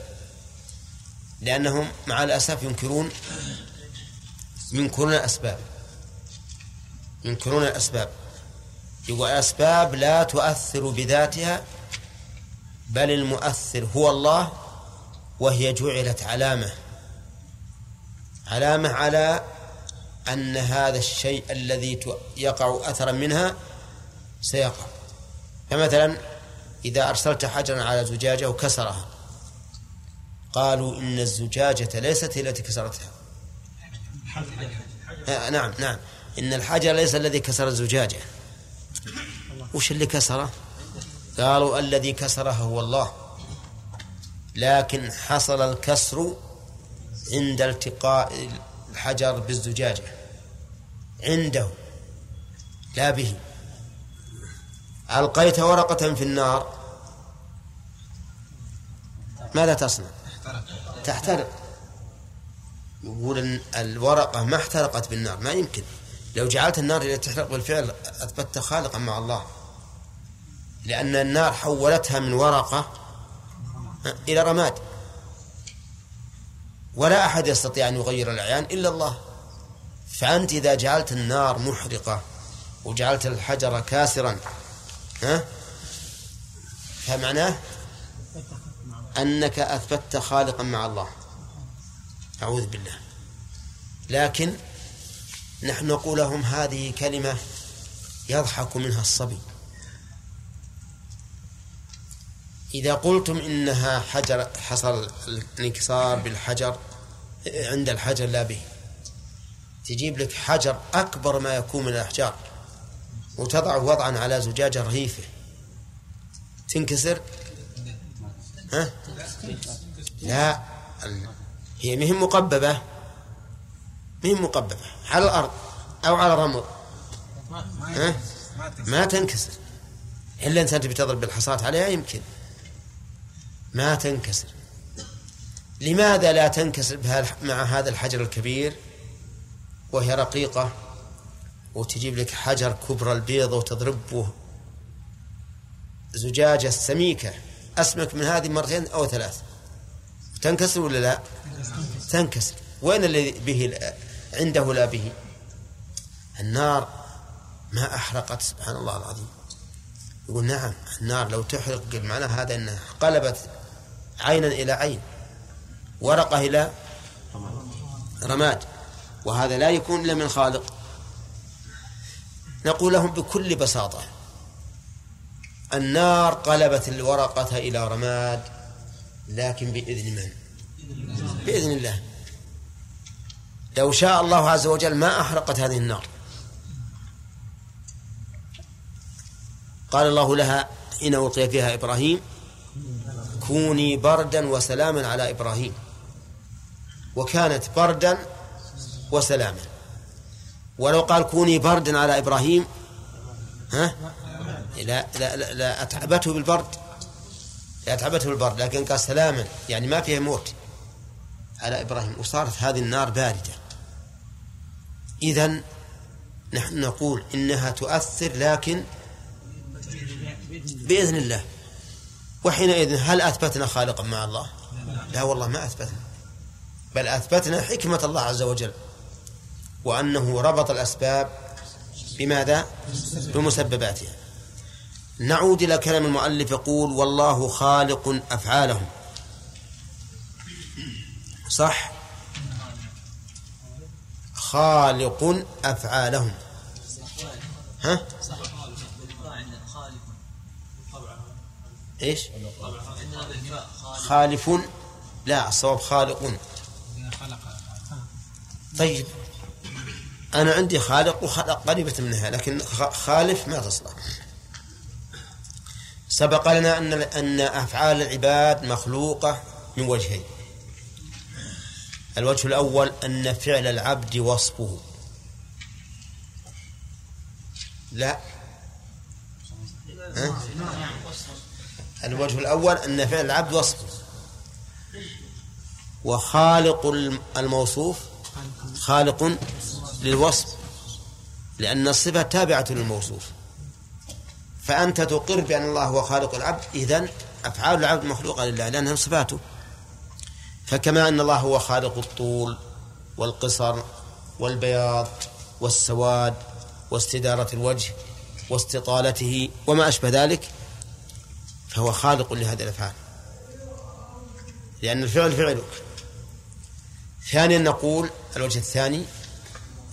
لأنهم مع الأسف ينكرون ينكرون الأسباب ينكرون الأسباب يقول الأسباب لا تؤثر بذاتها بل المؤثر هو الله وهي جعلت علامة. علامة على أن هذا الشيء الذي يقع أثرا منها سيقع. فمثلا إذا أرسلت حجرا على زجاجة وكسرها قالوا إن الزجاجة ليست هي التي كسرتها. آه نعم نعم. إن الحجر ليس الذي كسر الزجاجة. وش اللي كسره؟ قالوا الذي كسرها هو الله. لكن حصل الكسر عند التقاء الحجر بالزجاجة. عنده. لا به. ألقيت ورقة في النار. ماذا تصنع؟ تحترق. يقول إن الورقة ما احترقت بالنار. ما يمكن. لو جعلت النار التي تحرق بالفعل أثبتت خالقا مع الله. لأن النار حولتها من ورقة إلى رماد. ولا أحد يستطيع أن يغير الأعيان إلا الله. فأنت إذا جعلت النار محرقة وجعلت الحجر كاسرا ها؟ فمعناه أنك أثبتت خالقا مع الله. أعوذ بالله. لكن نحن نقول لهم هذه كلمة يضحك منها الصبي. إذا قلتم إنها حجر حصل الانكسار بالحجر عند الحجر لا به. تجيب لك حجر أكبر ما يكون من الأحجار وتضع وضعا على زجاجة رهيفة تنكسر؟ ها؟ لا. هي مهم مقببة؟ مهم مقببة؟ على الأرض أو على الرمل. ها؟ ما تنكسر. إلا أنت تبي تضرب بالحصاة عليها يمكن. ما تنكسر. لماذا لا تنكسر مع هذا الحجر الكبير؟ وهي رقيقة وتجيب لك حجر كبر البيض وتضربه. زجاجة سميكة. أسمك من هذه مرتين أو ثلاث. تنكسر ولا لا؟ تنكسر. وين الذي به عنده لا به؟ النار ما أحرقت سبحان الله العظيم. يقول نعم النار لو تحرق معنى هذا أنها قلبت عينا إلى عين. ورقة إلى رماد. وهذا لا يكون إلا من خالق. نقول لهم بكل بساطة النار قلبت الورقة إلى رماد لكن بإذن من؟ بإذن الله. لو شاء الله عز وجل ما أحرقت هذه النار. قال الله لها حين ألقي فيها إبراهيم كوني بردا وسلاما على إبراهيم. وكانت بردا وسلاما. ولو قال كوني بردا على إبراهيم ها؟ لا لا لا, لا أتعبته بالبرد. لا أتعبته بالبرد لكن قال سلاما يعني ما فيها موت على إبراهيم. وصارت هذه النار باردة. إذا نحن نقول إنها تؤثر لكن بإذن الله. وحينئذ هل أثبتنا خالقا مع الله؟ لا والله ما أثبتنا. بل أثبتنا حكمة الله عز وجل. وأنه ربط الأسباب بماذا؟ بمسبباتها. نعود إلى كلام المؤلف يقول والله خالق أفعالهم. صح؟ خالق أفعالهم. ها؟ إيش؟ خالف لا الصواب خالق طيب. أنا عندي خالق وخلق قريبة منها لكن خالف ما تصلح. سبق لنا أن أن أفعال العباد مخلوقة من وجهين. الوجه الأول أن فعل العبد وصفه. لا. ها؟ الوجه الأول أن فعل العبد وصفه وخالق الموصوف خالق للوصف لأن الصفة تابعة للموصوف. فأنت تقر بأن الله هو خالق العبد إذن أفعال العبد مخلوقة لله لأنها صفاته. فكما أن الله هو خالق الطول والقصر والبياض والسواد واستدارة الوجه واستطالته وما أشبه ذلك فهو خالق لهذه الأفعال. لأن الفعل فعلك ثانيا نقول الوجه الثاني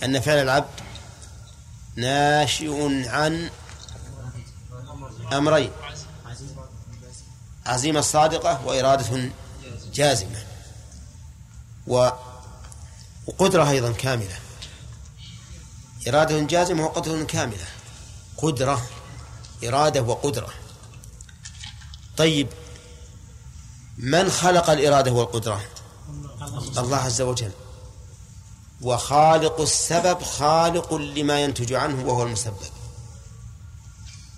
أن فعل العبد ناشئ عن أمرين. عزيمة صادقة وإرادة جازمة. وقدرة أيضا كاملة. إرادة جازمة وقدرة كاملة. قدرة إرادة وقدرة. طيب من خلق الإرادة والقدرة؟ الله عز وجل. وخالق السبب خالق لما ينتج عنه وهو المسبب.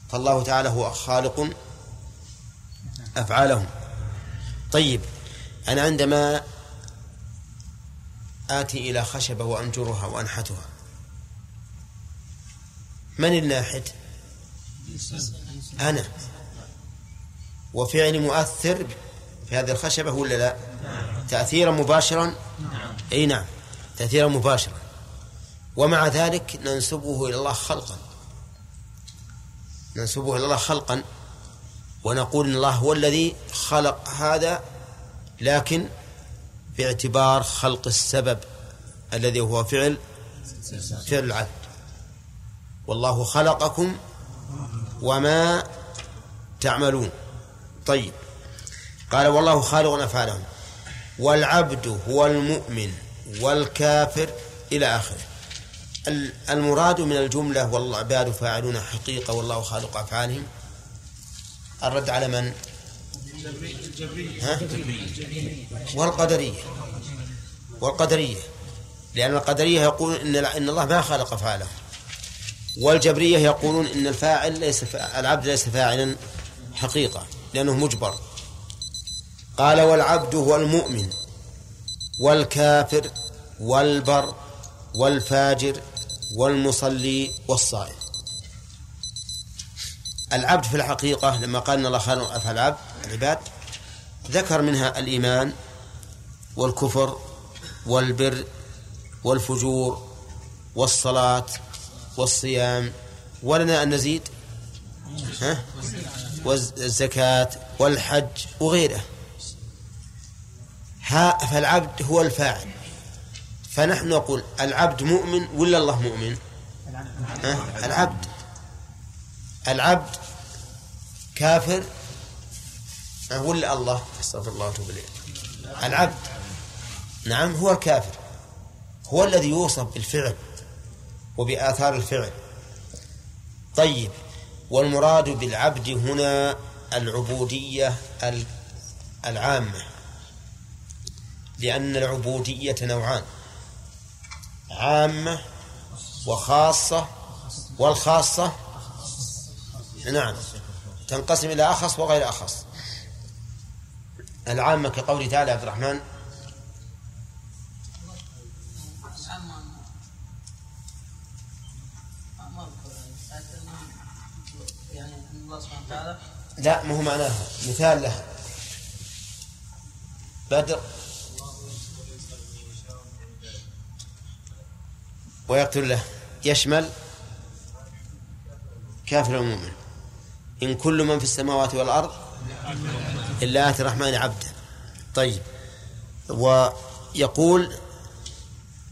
فالله تعالى هو خالق أفعالهم. طيب أنا عندما آتي إلى خشبة وأنجرها وأنحتها من الناحت؟ أنا. وفعلي مؤثر في هذه الخشبة ولا لا؟ تأثيرا مباشرا؟ أي نعم تأثيرا مباشرا. ومع ذلك ننسبه إلى الله خلقا. ننسبه إلى الله خلقا ونقول إن الله هو الذي خلق هذا لكن باعتبار خلق السبب الذي هو فعل فعل العبد. والله خلقكم وما تعملون. طيب. قال والله خالق أفعالهم والعبد هو المؤمن والكافر إلى آخره. المراد من الجملة والعباد فاعلون حقيقة والله خالق أفعالهم. الرد على من؟ ها؟ والقدرية. والقدرية. لأن القدرية يقولون إن إن الله ما خلق أفعاله والجبرية يقولون إن الفاعل ليس العبد ليس فاعلا حقيقة. لأنه مجبر. قال والعبد هو المؤمن والكافر والبر والفاجر والمصلي والصائم. العبد في الحقيقة لما قال إن الله خالق أفعال العبد العباد ذكر منها الإيمان والكفر والبر والفجور والصلاة والصيام. ولنا أن نزيد؟ ها؟ والزكاة والحج وغيره. ها فالعبد هو الفاعل. فنحن نقول العبد مؤمن ولا الله مؤمن؟ ها؟ العبد. العبد كافر ولا الله؟ أستغفر الله وأتوب إليه. العبد. نعم هو الكافر هو الذي يوصف بالفعل وبآثار الفعل. طيب والمراد بالعبد هنا العبودية العامة لأن العبودية نوعان عامة وخاصة والخاصة. نعم تنقسم إلى أخص وغير أخص. العامة كقوله تعالى عبد الرحمن لا ما هو معناها. مثال لها بدر. ويقتل له. يشمل كافر المؤمن إن كل من في السماوات والأرض إلا آتي الرحمن عبدا طيب. ويقول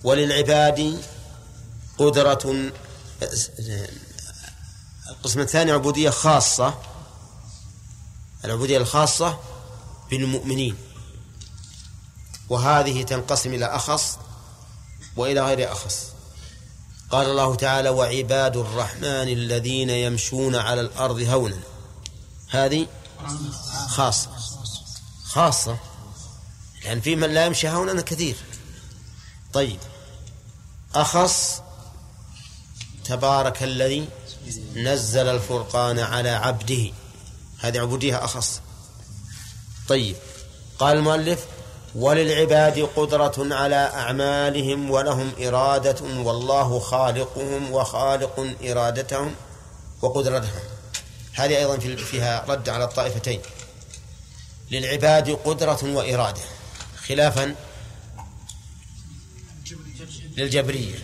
وللعباد قدرة القسم الثاني عبودية خاصة. العبودية الخاصة بالمؤمنين. وهذه تنقسم إلى أخص وإلى غير أخص. قال الله تعالى وعباد الرحمن الذين يمشون على الأرض هونا. هذه خاصة. خاصة. لأن في من لا يمشي هونا كثير. طيب. أخص. تبارك الذي نزل الفرقان على عبده. هذه عبودية أخص. طيب. قال المؤلف وللعباد قدرة على أعمالهم ولهم إرادة والله خالقهم وخالق إرادتهم وقدرتهم. هذه أيضا فيها رد على الطائفتين. للعباد قدرة وإرادة. خلافا للجبرية.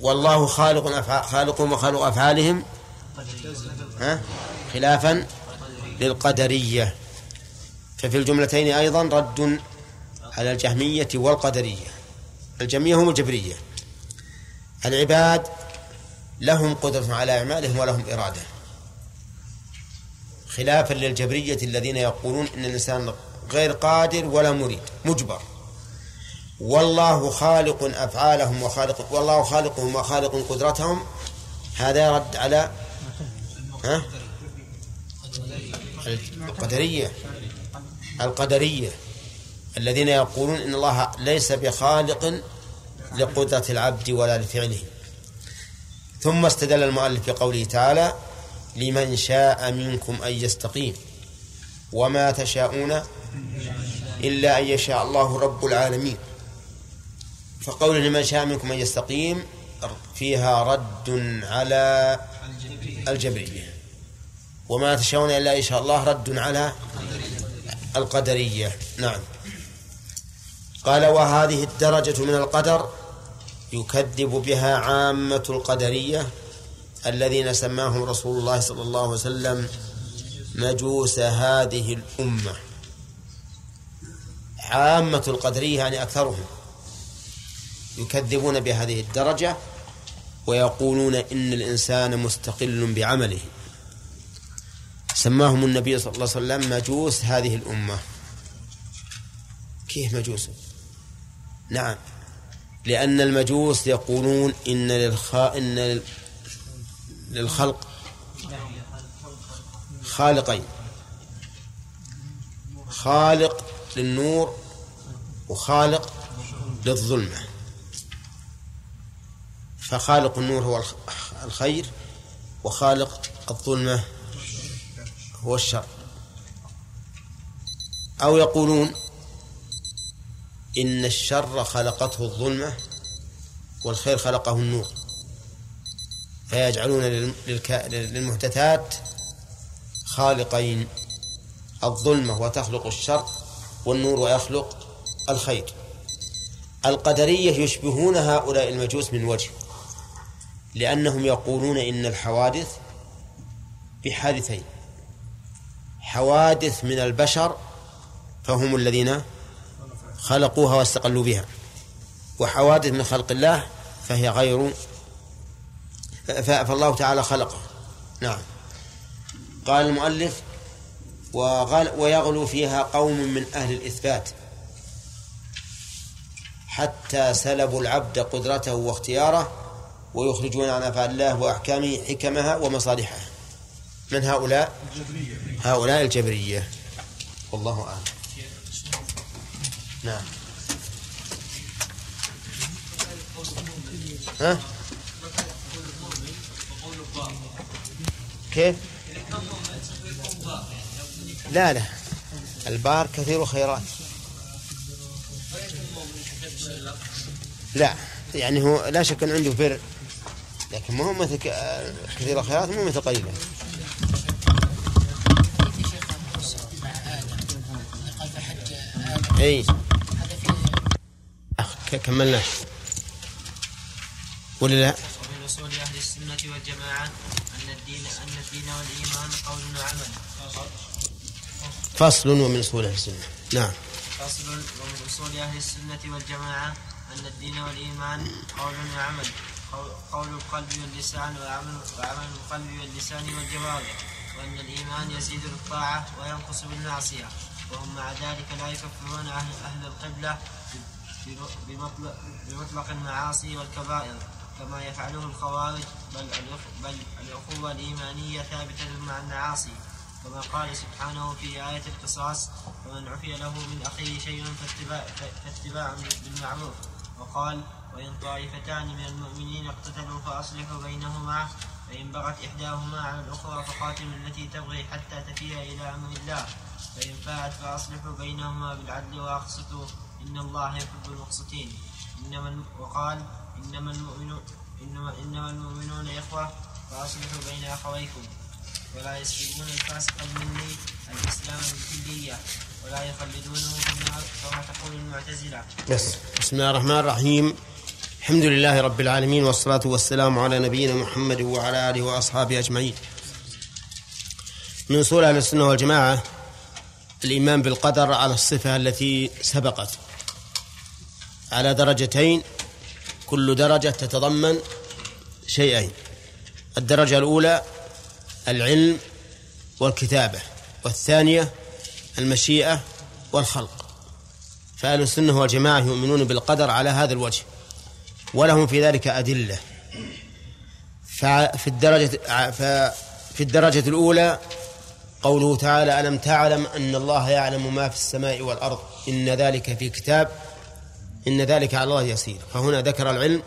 والله خالق أفعال خالقهم وخالق أفعالهم. ها؟ خلافا للقدرية. ففي الجملتين أيضا رد على الجهمية والقدرية. الجميع هم الجبرية. العباد لهم قدرة على أعمالهم ولهم إرادة. خلافا للجبرية الذين يقولون إن الإنسان غير قادر ولا مريد مجبر. والله خالق أفعالهم وخالق والله خالقهم وخالق قدرتهم. هذا رد على ها؟ القدرية. القدرية. الذين يقولون إن الله ليس بخالق لقدرة العبد ولا لفعله. ثم استدل المؤلف بقوله تعالى لمن شاء منكم أن يستقيم وما تشاءون إلا أن يشاء الله رب العالمين. فقول لمن شاء منكم أن يستقيم فيها رد على الجبرية. وما تشاءون إلا إن شاء الله رد على القدرية. نعم. قال وهذه الدرجة من القدر يكذب بها عامة القدرية الذين سماهم رسول الله صلى الله عليه وسلم مجوس هذه الأمة. عامة القدرية يعني أكثرهم. يكذبون بهذه الدرجة ويقولون إن الإنسان مستقل بعمله. سماهم النبي صلى الله عليه وسلم مجوس هذه الأمة. كيف مجوس؟ نعم. لأن المجوس يقولون إن للخ... إن للخلق خالقين. خالق للنور وخالق للظلمة. فخالق النور هو الخير وخالق الظلمة هو الشر. أو يقولون إن الشر خلقته الظلمة والخير خلقه النور. فيجعلون للمحدثات خالقين الظلمة وتخلق الشر والنور ويخلق الخير. القدرية يشبهون هؤلاء المجوس من وجه. لأنهم يقولون إن الحوادث بحادثين. حوادث من البشر فهم الذين خلقوها واستقلوا بها. وحوادث من خلق الله فهي غير فالله تعالى خلقها. نعم. قال المؤلف ويغلو فيها قوم من أهل الإثبات حتى سلبوا العبد قدرته واختياره ويخرجون عن أفعال الله وأحكامه حكمها ومصالحها. من هؤلاء؟ هؤلاء الجبرية. والله أعلم. نعم. ها؟ كيف؟ لا لا. البار كثير خيرات. لا يعني هو لا شك أن عنده بر. لكن ما هو مثل كثير الخيرات مو مثل قليلة. اي كملنا. ولا لا؟ ومن اصول أهل السنة والجماعة أن الدين أن الدين والإيمان قول وعمل. فصل ومن أصول أهل السنة. نعم. فصل ومن أصول أهل السنة والجماعة أن الدين والإيمان قول وعمل. قول القلب واللسان وعمل وعمل القلب واللسان والجوارح وأن الإيمان يزيد بالطاعه وينقص بالمعصية. وهم مع ذلك لا يكفرون أهل, أهل القبلة بمطلق, المعاصي والكبائر كما يفعله الخوارج بل بل الأخوة الإيمانية ثابتة مع المعاصي. كما قال سبحانه في آية القصاص فمن عفي له من أخيه شيء فاتباع, فاتباع بالمعروف. وقال وإن طائفتان من المؤمنين اقتتلوا فأصلحوا بينهما فإن بغت إحداهما على الأخرى فقاتلوا التي تبغي حتى تفيء إلى أمر الله. فإن فاعت فأصلحوا بينهما بالعدل وأقسطوا. إن الله يحب المقسطين. إنما وقال إنما المؤمنون إنما, إنما المؤمنون إخوة فأصلحوا بين أخويكم. ولا يسلبون الفاسق مني الإسلام بالكلية. ولا يخلدونه كما تقول المعتزلة. بس بسم الله الرحمن الرحيم. الحمد لله رب العالمين والصلاة والسلام على نبينا محمد وعلى آله وأصحابه أجمعين. من أصول أهل السنة والجماعة الإيمان بالقدر على الصفة التي سبقت. على درجتين كل درجة تتضمن شيئين. الدرجة الأولى العلم والكتابة والثانية المشيئة والخلق. فأهل السنة والجماعة يؤمنون بالقدر على هذا الوجه. ولهم في ذلك أدلة. ففي الدرجة ففي الدرجة الأولى قوله تعالى ألم تعلم أن الله يعلم ما في السماء والأرض؟ إن ذلك في كتاب إن ذلك على الله يسير. فهنا ذكر العلم